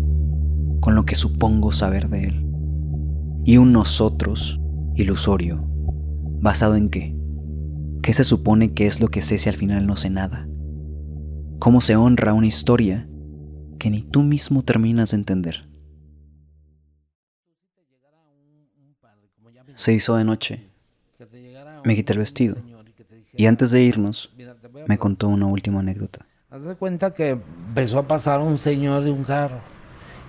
con lo que supongo saber de él. Y un nosotros ilusorio, basado en qué? ¿Qué se supone que es lo que sé si al final no sé nada? ¿Cómo se honra una historia que ni tú mismo terminas de entender? Se hizo de noche. Me quité el vestido. Y antes de irnos, me contó una última anécdota. Haz de cuenta que empezó a pasar un señor de un carro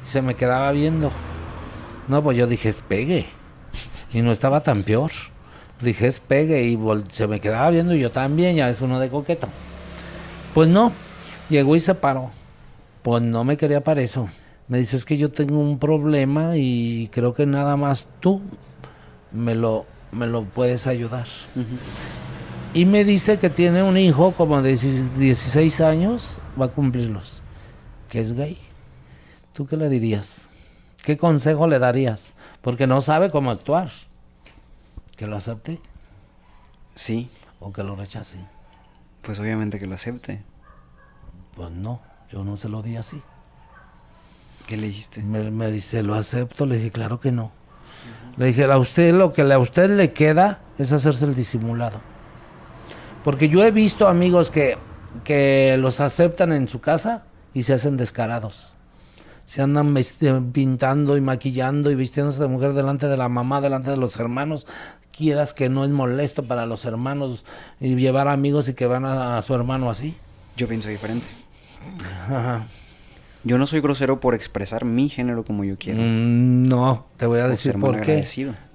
y se me quedaba viendo. No, pues yo dije, espegue. Y no estaba tan peor. Dije, espegue y se me quedaba viendo y yo también, ya es uno de coqueta. Pues no, llegó y se paró. Pues no me quería para eso. Me dice, es que yo tengo un problema y creo que nada más tú me lo, me lo puedes ayudar. Y me dice que tiene un hijo como de 16 años, va a cumplirlos, que es gay. ¿Tú qué le dirías? ¿Qué consejo le darías? Porque no sabe cómo actuar. ¿Que lo acepte? Sí. ¿O que lo rechace? Pues obviamente que lo acepte. Pues no, yo no se lo di así. ¿Qué le dijiste? Me, me dice, ¿lo acepto? Le dije, claro que no. Le dije, a usted lo que a usted le queda es hacerse el disimulado. Porque yo he visto amigos que, que los aceptan en su casa y se hacen descarados. Se andan pintando y maquillando y vistiéndose de mujer delante de la mamá, delante de los hermanos. Quieras que no es molesto para los hermanos y llevar amigos y que van a, a su hermano así. Yo pienso diferente. Ajá. Yo no soy grosero por expresar mi género como yo quiero. Mm, no, te voy a decir por qué.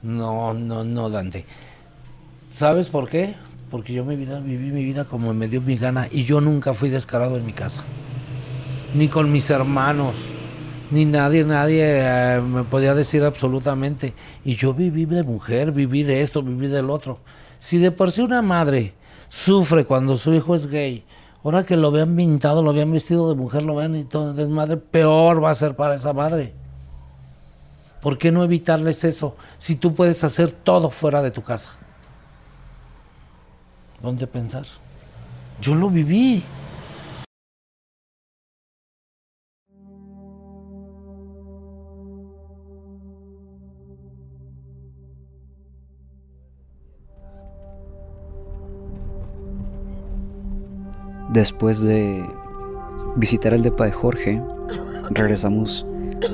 No, no, no, Dante. ¿Sabes por qué? Porque yo viví mi vida como me dio mi gana y yo nunca fui descarado en mi casa. Ni con mis hermanos. Ni nadie, nadie eh, me podía decir absolutamente. Y yo viví de mujer, viví de esto, viví del otro. Si de por sí una madre sufre cuando su hijo es gay, ahora que lo vean pintado, lo vean vestido de mujer, lo vean y todo desmadre, peor va a ser para esa madre. ¿Por qué no evitarles eso si tú puedes hacer todo fuera de tu casa? ¿Dónde pensar? Yo lo viví. Después de visitar el depa de Jorge, regresamos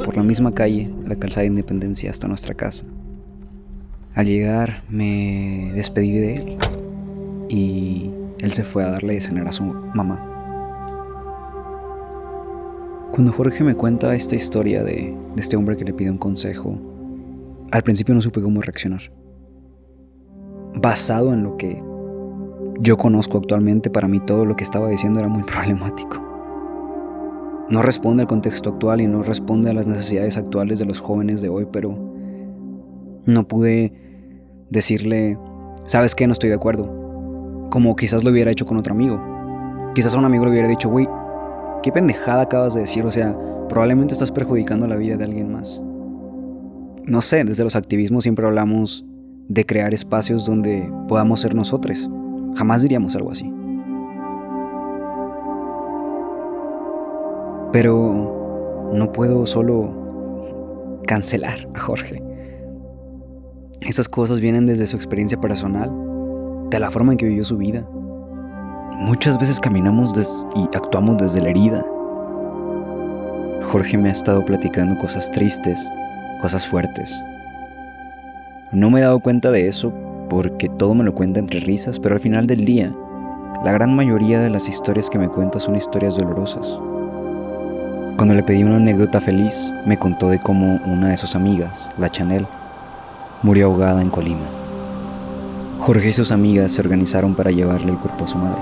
por la misma calle, la calzada de Independencia, hasta nuestra casa. Al llegar me despedí de él y él se fue a darle de cenar a su mamá. Cuando Jorge me cuenta esta historia de, este hombre que le pide un consejo, al principio no supe cómo reaccionar. Basado en lo que yo conozco actualmente, para mí todo lo que estaba diciendo era muy problemático. No responde al contexto actual y no responde a las necesidades actuales de los jóvenes de hoy, pero no pude decirle, ¿sabes qué? No estoy de acuerdo. Como quizás lo hubiera hecho con otro amigo. Quizás a un amigo le hubiera dicho, güey, qué pendejada acabas de decir, o sea, probablemente estás perjudicando la vida de alguien más. No sé, desde los activismos siempre hablamos de crear espacios donde podamos ser nosotros. Jamás diríamos algo así. Pero no puedo solo cancelar a Jorge. Esas cosas vienen desde su experiencia personal, de la forma en que vivió su vida. Muchas veces caminamos y actuamos desde la herida. Jorge me ha estado platicando cosas tristes, cosas fuertes. No me he dado cuenta de eso porque todo me lo cuenta entre risas, pero al final del día, la gran mayoría de las historias que me cuenta son historias dolorosas. Cuando le pedí una anécdota feliz, me contó de cómo una de sus amigas, la Chanel, murió ahogada en Colima. Jorge y sus amigas se organizaron para llevarle el cuerpo a su madre.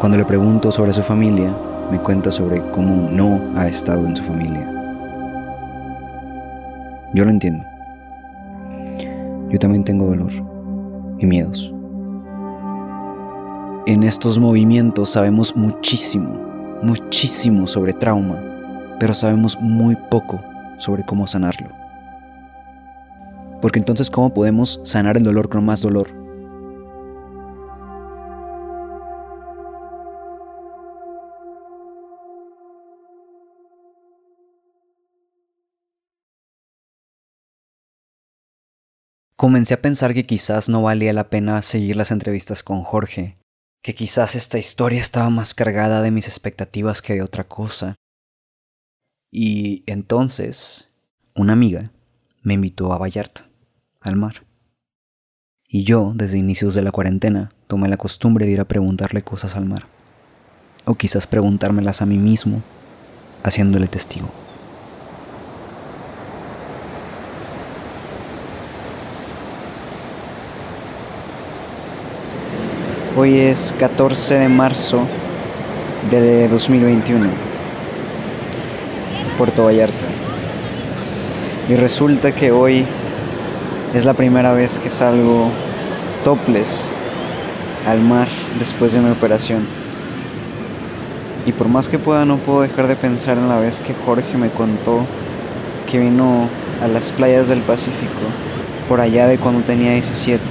Cuando le pregunto sobre su familia, me cuenta sobre cómo no ha estado en su familia. Yo lo entiendo. Yo también tengo dolor y miedos. En estos movimientos sabemos muchísimo, muchísimo sobre trauma, pero sabemos muy poco sobre cómo sanarlo. Porque entonces, ¿cómo podemos sanar el dolor con más dolor? Comencé a pensar que quizás no valía la pena seguir las entrevistas con Jorge, que quizás esta historia estaba más cargada de mis expectativas que de otra cosa. Y entonces, una amiga me invitó a Vallarta, al mar. Y yo, desde inicios de la cuarentena, tomé la costumbre de ir a preguntarle cosas al mar. O quizás preguntármelas a mí mismo, haciéndole testigo. Hoy es 14 de marzo de 2021, Puerto Vallarta. Y resulta que hoy es la primera vez que salgo topless al mar después de mi operación. Y por más que pueda, no puedo dejar de pensar en la vez que Jorge me contó que vino a las playas del Pacífico, por allá de cuando tenía 17,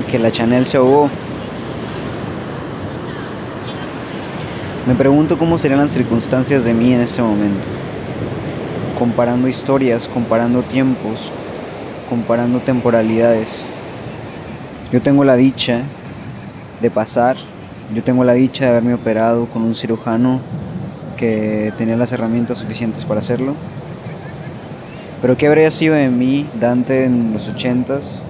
y que la Chanel se ahogó. Me pregunto cómo serían las circunstancias de mí en ese momento, comparando historias, comparando tiempos, comparando temporalidades. Yo tengo la dicha de pasar yo tengo la dicha de haberme operado con un cirujano que tenía las herramientas suficientes para hacerlo. Pero ¿qué habría sido de mí, Dante, en los ochentas?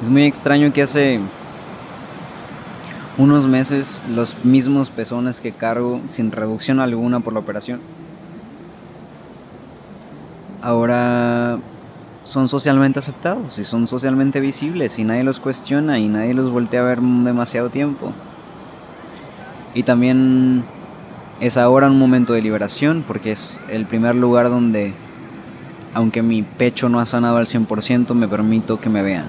Es muy extraño que hace unos meses los mismos pezones que cargo sin reducción alguna por la operación. Ahora son socialmente aceptados y son socialmente visibles y nadie los cuestiona y nadie los voltea a ver demasiado tiempo. Y también es ahora un momento de liberación porque es el primer lugar donde, aunque mi pecho no ha sanado al 100%, me permito que me vean.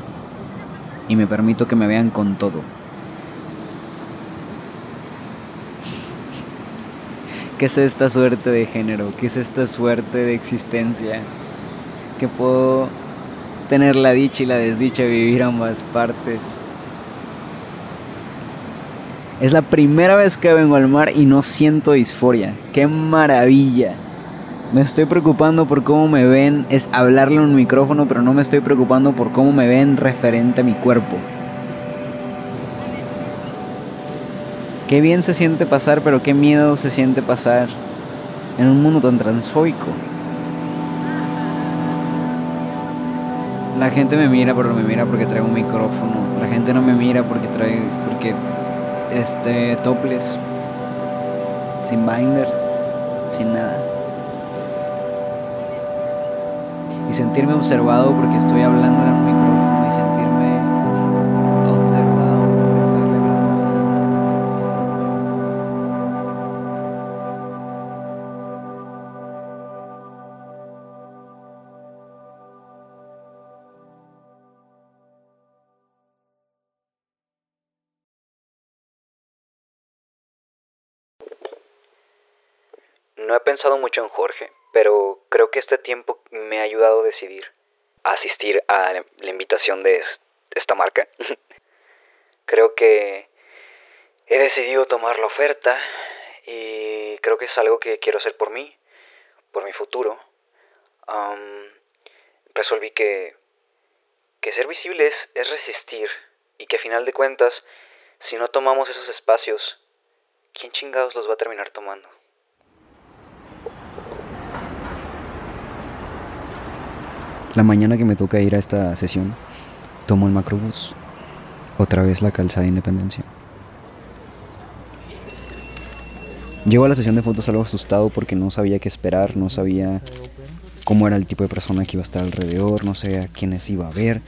Y me permito que me vean con todo. ¿Qué es esta suerte de género? ¿Qué es esta suerte de existencia? que puedo tener la dicha y la desdicha de vivir ambas partes. Es la primera vez que vengo al mar y no siento disforia. ¡Qué maravilla! Me estoy preocupando por cómo me ven, es hablarle en un micrófono, pero no me estoy preocupando por cómo me ven referente a mi cuerpo. Qué bien se siente pasar, pero qué miedo se siente pasar en un mundo tan transfóbico. La gente me mira, pero me mira porque traigo un micrófono. La gente no me mira porque trae, porque este topless, sin binder, sin nada. Y sentirme observado porque estoy hablando en un micrófono No he pensado mucho en Jorge, pero creo que este tiempo me ha ayudado a decidir asistir a la invitación de es- esta marca. creo que he decidido tomar la oferta y creo que es algo que quiero hacer por mí, por mi futuro. Am, resolví que, que ser visible es, es resistir y que a final de cuentas, si no tomamos esos espacios, ¿quién chingados los va a terminar tomando? La mañana que me toca ir a esta sesión, tomo el macrobús. Otra vez la calzada de Independencia. Llego a la sesión de fotos algo asustado porque no sabía qué esperar, no sabía cómo era el tipo de persona que iba a estar alrededor, no sabía a quiénes iba a ver.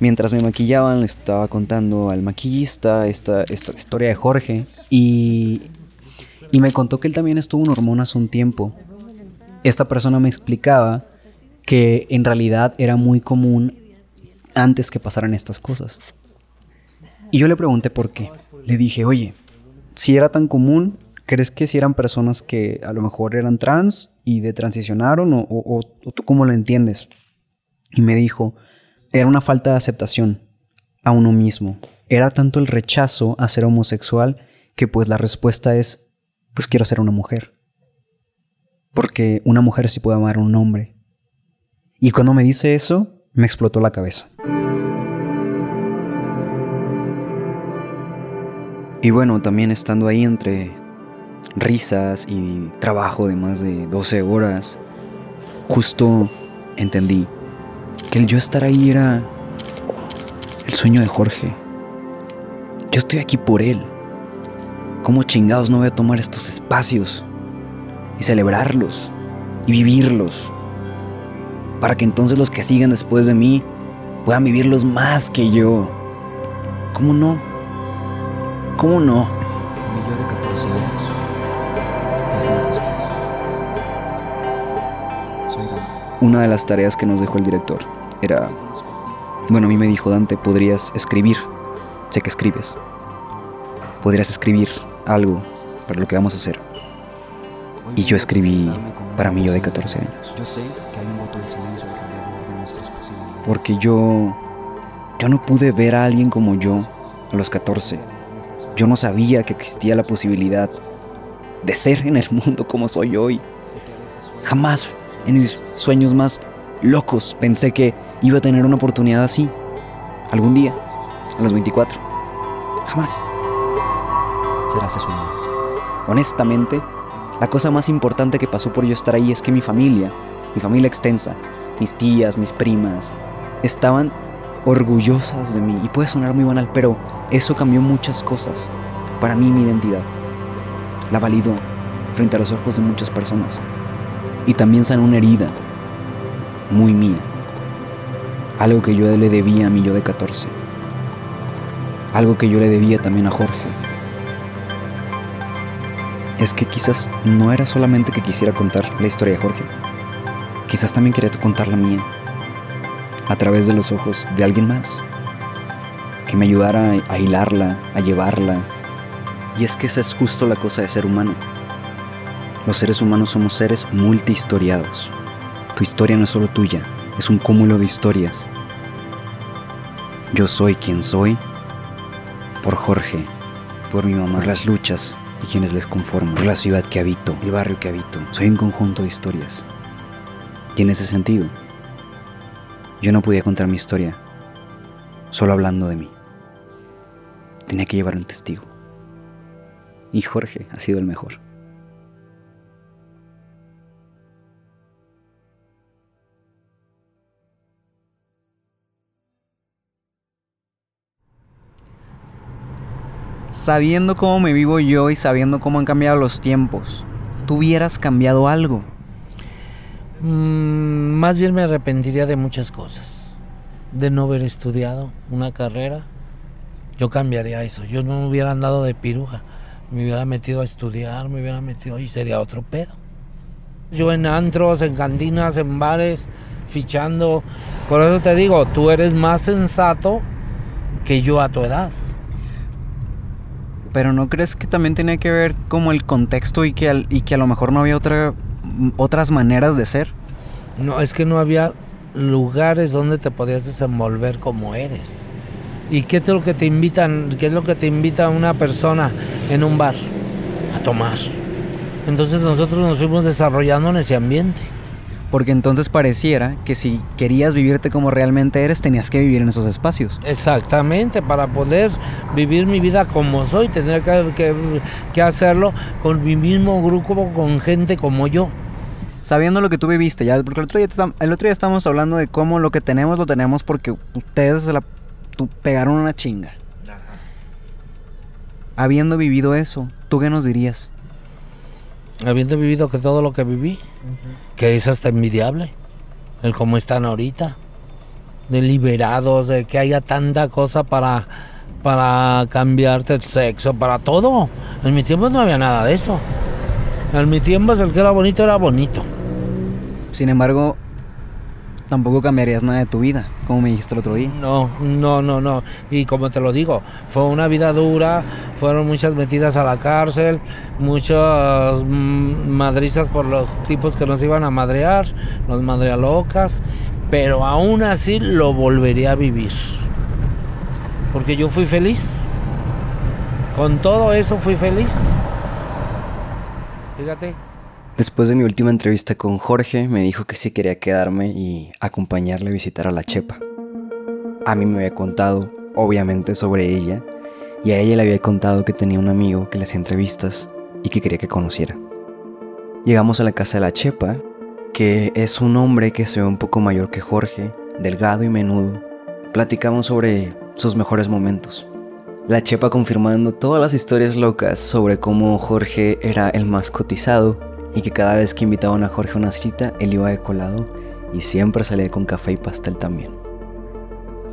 Mientras me maquillaban, le estaba contando al maquillista esta, esta historia de Jorge y, y me contó que él también estuvo en hormonas un tiempo. Esta persona me explicaba que en realidad era muy común antes que pasaran estas cosas. Y yo le pregunté por qué. Le dije, oye, si era tan común, ¿crees que si eran personas que a lo mejor eran trans y de transicionaron o, o- tú cómo lo entiendes? Y me dijo, era una falta de aceptación a uno mismo. Era tanto el rechazo a ser homosexual que pues la respuesta es, pues quiero ser una mujer. Porque una mujer sí puede amar a un hombre. Y cuando me dice eso, me explotó la cabeza. Y bueno, también estando ahí entre risas y trabajo de más de 12 horas, justo entendí que el yo estar ahí era el sueño de Jorge. Yo estoy aquí por él. ¿Cómo chingados no voy a tomar estos espacios y celebrarlos y vivirlos? Para que entonces los que sigan después de mí puedan vivirlos más que yo. ¿Cómo no? ¿Cómo no? Mi yo de 14 años. 10 años después. Soy Dante. una de las tareas que nos dejó el director era, bueno, a mí me dijo Dante, podrías escribir, sé que escribes, podrías escribir algo para lo que vamos a hacer. Y yo escribí para mí yo de 14 años. Porque yo, yo no pude ver a alguien como yo a los 14. Yo no sabía que existía la posibilidad de ser en el mundo como soy hoy. Jamás en mis sueños más locos pensé que iba a tener una oportunidad así. Algún día, a los 24. Jamás. Serás eso más. Honestamente, la cosa más importante que pasó por yo estar ahí es que mi familia, mi familia extensa, mis tías, mis primas, estaban orgullosas de mí. Y puede sonar muy banal, pero eso cambió muchas cosas. Para mí mi identidad. La validó frente a los ojos de muchas personas. Y también sanó una herida muy mía. Algo que yo le debía a mi yo de 14. Algo que yo le debía también a Jorge. Es que quizás no era solamente que quisiera contar la historia de Jorge. Quizás también quería contar la mía. A través de los ojos de alguien más. Que me ayudara a hilarla, a llevarla. Y es que esa es justo la cosa de ser humano. Los seres humanos somos seres multihistoriados. Tu historia no es solo tuya, es un cúmulo de historias. Yo soy quien soy por Jorge, por mi mamá, las luchas y quienes les conforman, por la ciudad que habito, el barrio que habito. Soy un conjunto de historias. Y en ese sentido, yo no podía contar mi historia solo hablando de mí. Tenía que llevar un testigo. Y Jorge ha sido el mejor. Sabiendo cómo me vivo yo y sabiendo cómo han cambiado los tiempos, ¿tú hubieras cambiado algo? Mm, más bien me arrepentiría de muchas cosas. De no haber estudiado una carrera, yo cambiaría eso. Yo no hubiera andado de piruja. Me hubiera metido a estudiar, me hubiera metido y sería otro pedo. Yo en antros, en cantinas, en bares, fichando. Por eso te digo, tú eres más sensato que yo a tu edad. Pero ¿no crees que también tenía que ver como el contexto y que, al- y que a lo mejor no había otra, otras maneras de ser? No, es que no había lugares donde te podías desenvolver como eres. ¿Y qué es lo que te invitan? ¿Qué es lo que te invita una persona en un bar? A tomar. Entonces nosotros nos fuimos desarrollando en ese ambiente. Porque entonces pareciera que si querías vivirte como realmente eres, tenías que vivir en esos espacios. Exactamente, para poder vivir mi vida como soy, tendría que, que- que hacerlo con mi mismo grupo, con gente como yo. Sabiendo lo que tú viviste, ya, porque el otro día, el otro día estábamos hablando de cómo lo que tenemos lo tenemos porque ustedes se la pegaron una chinga. Habiendo vivido eso, ¿tú qué nos dirías? Habiendo vivido que todo lo que viví, que es hasta envidiable, el cómo están ahorita, de liberados, de que haya tanta cosa para, para cambiarte el sexo, para todo. En mi tiempo no había nada de eso. En mi tiempo el que era bonito era bonito. Sin embargo, tampoco cambiarías nada de tu vida, como me dijiste otro día. No, no, no, no. Y como te lo digo, fue una vida dura, fueron muchas metidas a la cárcel, muchas mm, madrizas por los tipos que nos iban a madrear, los madrealocas, pero aún así lo volvería a vivir. Porque yo fui feliz. Con todo eso fui feliz. Fíjate. Después de mi última entrevista con Jorge, me dijo que sí quería quedarme y acompañarle a visitar a la Chepa. A mí me había contado, obviamente, sobre ella, y a ella le había contado que tenía un amigo que le hacía entrevistas y que quería que conociera. Llegamos a la casa de la Chepa, que es un hombre que se ve un poco mayor que Jorge, delgado y menudo. Platicamos sobre sus mejores momentos. La Chepa confirmando todas las historias locas sobre cómo Jorge era el más cotizado y que cada vez que invitaban a Jorge a una cita, él iba de colado y siempre salía con café y pastel también.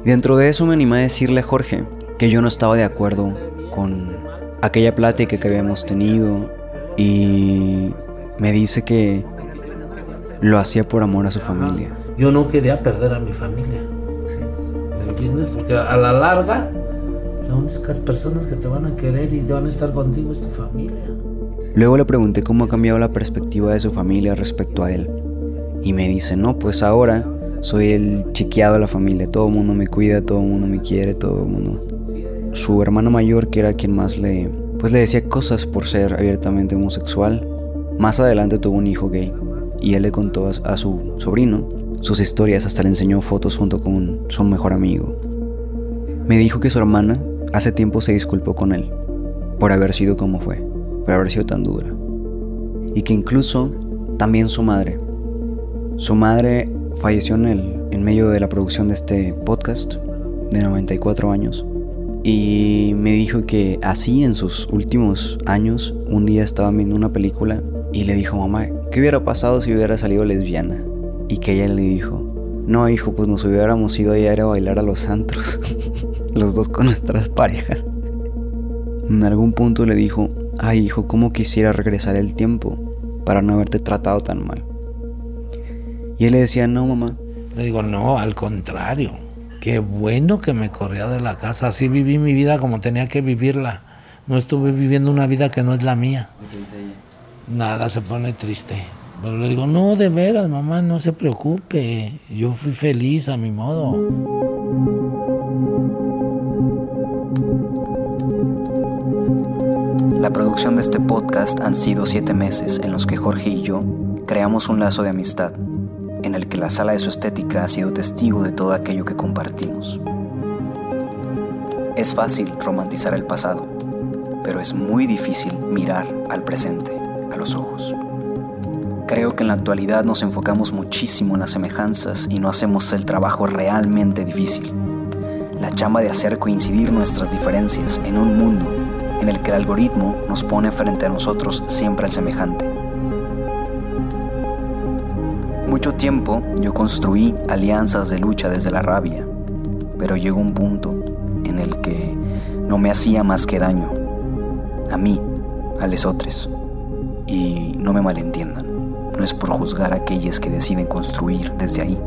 Y dentro de eso me animé a decirle a Jorge que yo no estaba de acuerdo con aquella plática que habíamos tenido y me dice que lo hacía por amor a su familia. Yo no quería perder a mi familia. ¿Me entiendes? Porque a la larga, las únicas personas que te van a querer y van a estar contigo es tu familia. Luego le pregunté cómo ha cambiado la perspectiva de su familia respecto a él. Y me dice, no, pues ahora soy el chiqueado de la familia, todo el mundo me cuida, todo el mundo me quiere, todo el mundo. Su hermano mayor, que era quien más le, pues le decía cosas por ser abiertamente homosexual, más adelante tuvo un hijo gay y él le contó a, su sobrino sus historias, hasta le enseñó fotos junto con su mejor amigo. Me dijo que su hermana hace tiempo se disculpó con él por haber sido como fue, por haber sido tan dura. Y que incluso también su madre. Su madre falleció en, el, en medio de la producción de este podcast de 94 años. Y me dijo que así en sus últimos años, un día estaba viendo una película y le dijo, mamá, ¿qué hubiera pasado si hubiera salido lesbiana? Y que ella le dijo, no hijo, pues nos hubiéramos ido ayer a bailar a los antros, los dos con nuestras parejas. En algún punto le dijo, ay hijo, ¿cómo quisiera regresar el tiempo para no haberte tratado tan mal? Y él le decía, no, mamá. Le digo, no, al contrario. Qué bueno que me corría de la casa. Así viví mi vida como tenía que vivirla. No estuve viviendo una vida que no es la mía. Nada, se pone triste. Pero le digo, no, de veras, mamá, no se preocupe. Yo fui feliz a mi modo. La producción de este podcast han sido siete meses en los que Jorge y yo creamos un lazo de amistad en el que la sala de su estética ha sido testigo de todo aquello que compartimos. Es fácil romantizar el pasado, pero es muy difícil mirar al presente a los ojos. Creo que en la actualidad nos enfocamos muchísimo en las semejanzas y no hacemos el trabajo realmente difícil. La chamba de hacer coincidir nuestras diferencias en un mundo en el que el algoritmo nos pone frente a nosotros siempre al semejante mucho tiempo yo construí alianzas de lucha desde la rabia, pero llegó un punto en el que no me hacía más que daño. A mí, a otros. Y no me malentiendan, no es por juzgar a aquellos que deciden construir desde ahí.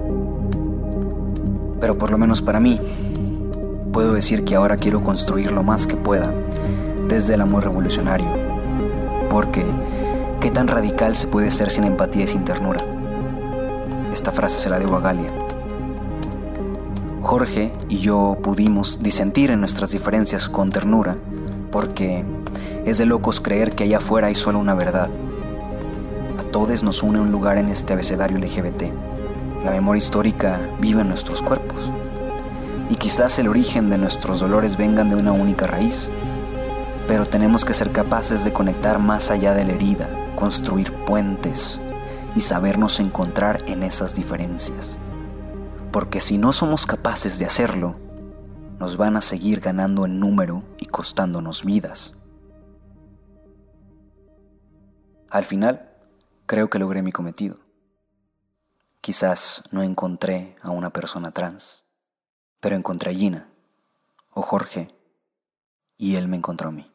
Pero por lo menos para mí, puedo decir que ahora quiero construir lo más que pueda desde el amor revolucionario. Porque, ¿qué tan radical se puede ser sin empatía y sin ternura? Esta frase se la debo a Galia. Jorge y yo pudimos disentir en nuestras diferencias con ternura, porque es de locos creer que allá afuera hay solo una verdad. A todos nos une un lugar en este abecedario LGBT. La memoria histórica vive en nuestros cuerpos. Y quizás el origen de nuestros dolores vengan de una única raíz. Pero tenemos que ser capaces de conectar más allá de la herida, construir puentes, y sabernos encontrar en esas diferencias. Porque si no somos capaces de hacerlo, nos van a seguir ganando en número y costándonos vidas. Al final, creo que logré mi cometido. Quizás no encontré a una persona trans, pero encontré a Gina o Jorge y él me encontró a mí.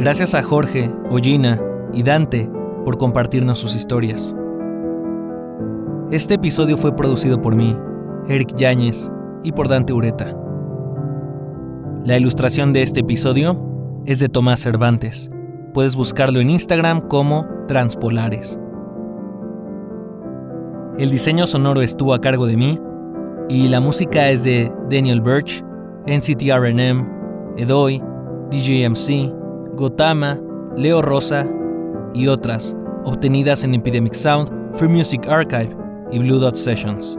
Gracias a Jorge, Ollina y Dante por compartirnos sus historias. Este episodio fue producido por mí, Eric Yáñez, y por Dante Ureta. La ilustración de este episodio es de Tomás Cervantes. Puedes buscarlo en Instagram como Transpolares. El diseño sonoro estuvo a cargo de mí y la música es de Daniel Birch, NCTRNM, Edoy, DJMC, Gotama, Leo Rosa y otras, obtenidas en Epidemic Sound, Free Music Archive y Blue Dot Sessions.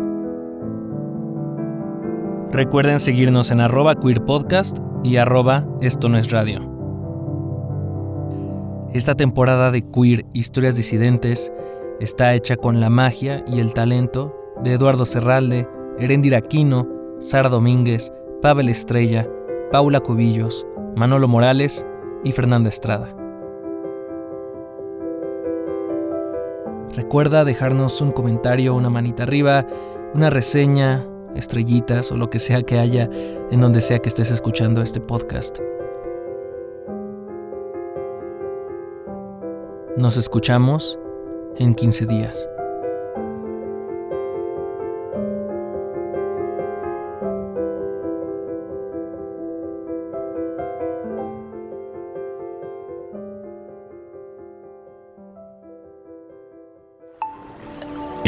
Recuerden seguirnos en arroba queer podcast y arroba esto no es radio. Esta temporada de Queer Historias Disidentes está hecha con la magia y el talento de Eduardo Serralde, Erendira Aquino, Sara Domínguez, Pavel Estrella, Paula Cubillos, Manolo Morales y Fernanda Estrada. Recuerda dejarnos un comentario, una manita arriba, una reseña, estrellitas o lo que sea que haya en donde sea que estés escuchando este podcast. Nos escuchamos en 15 días.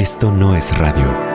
Esto no es radio.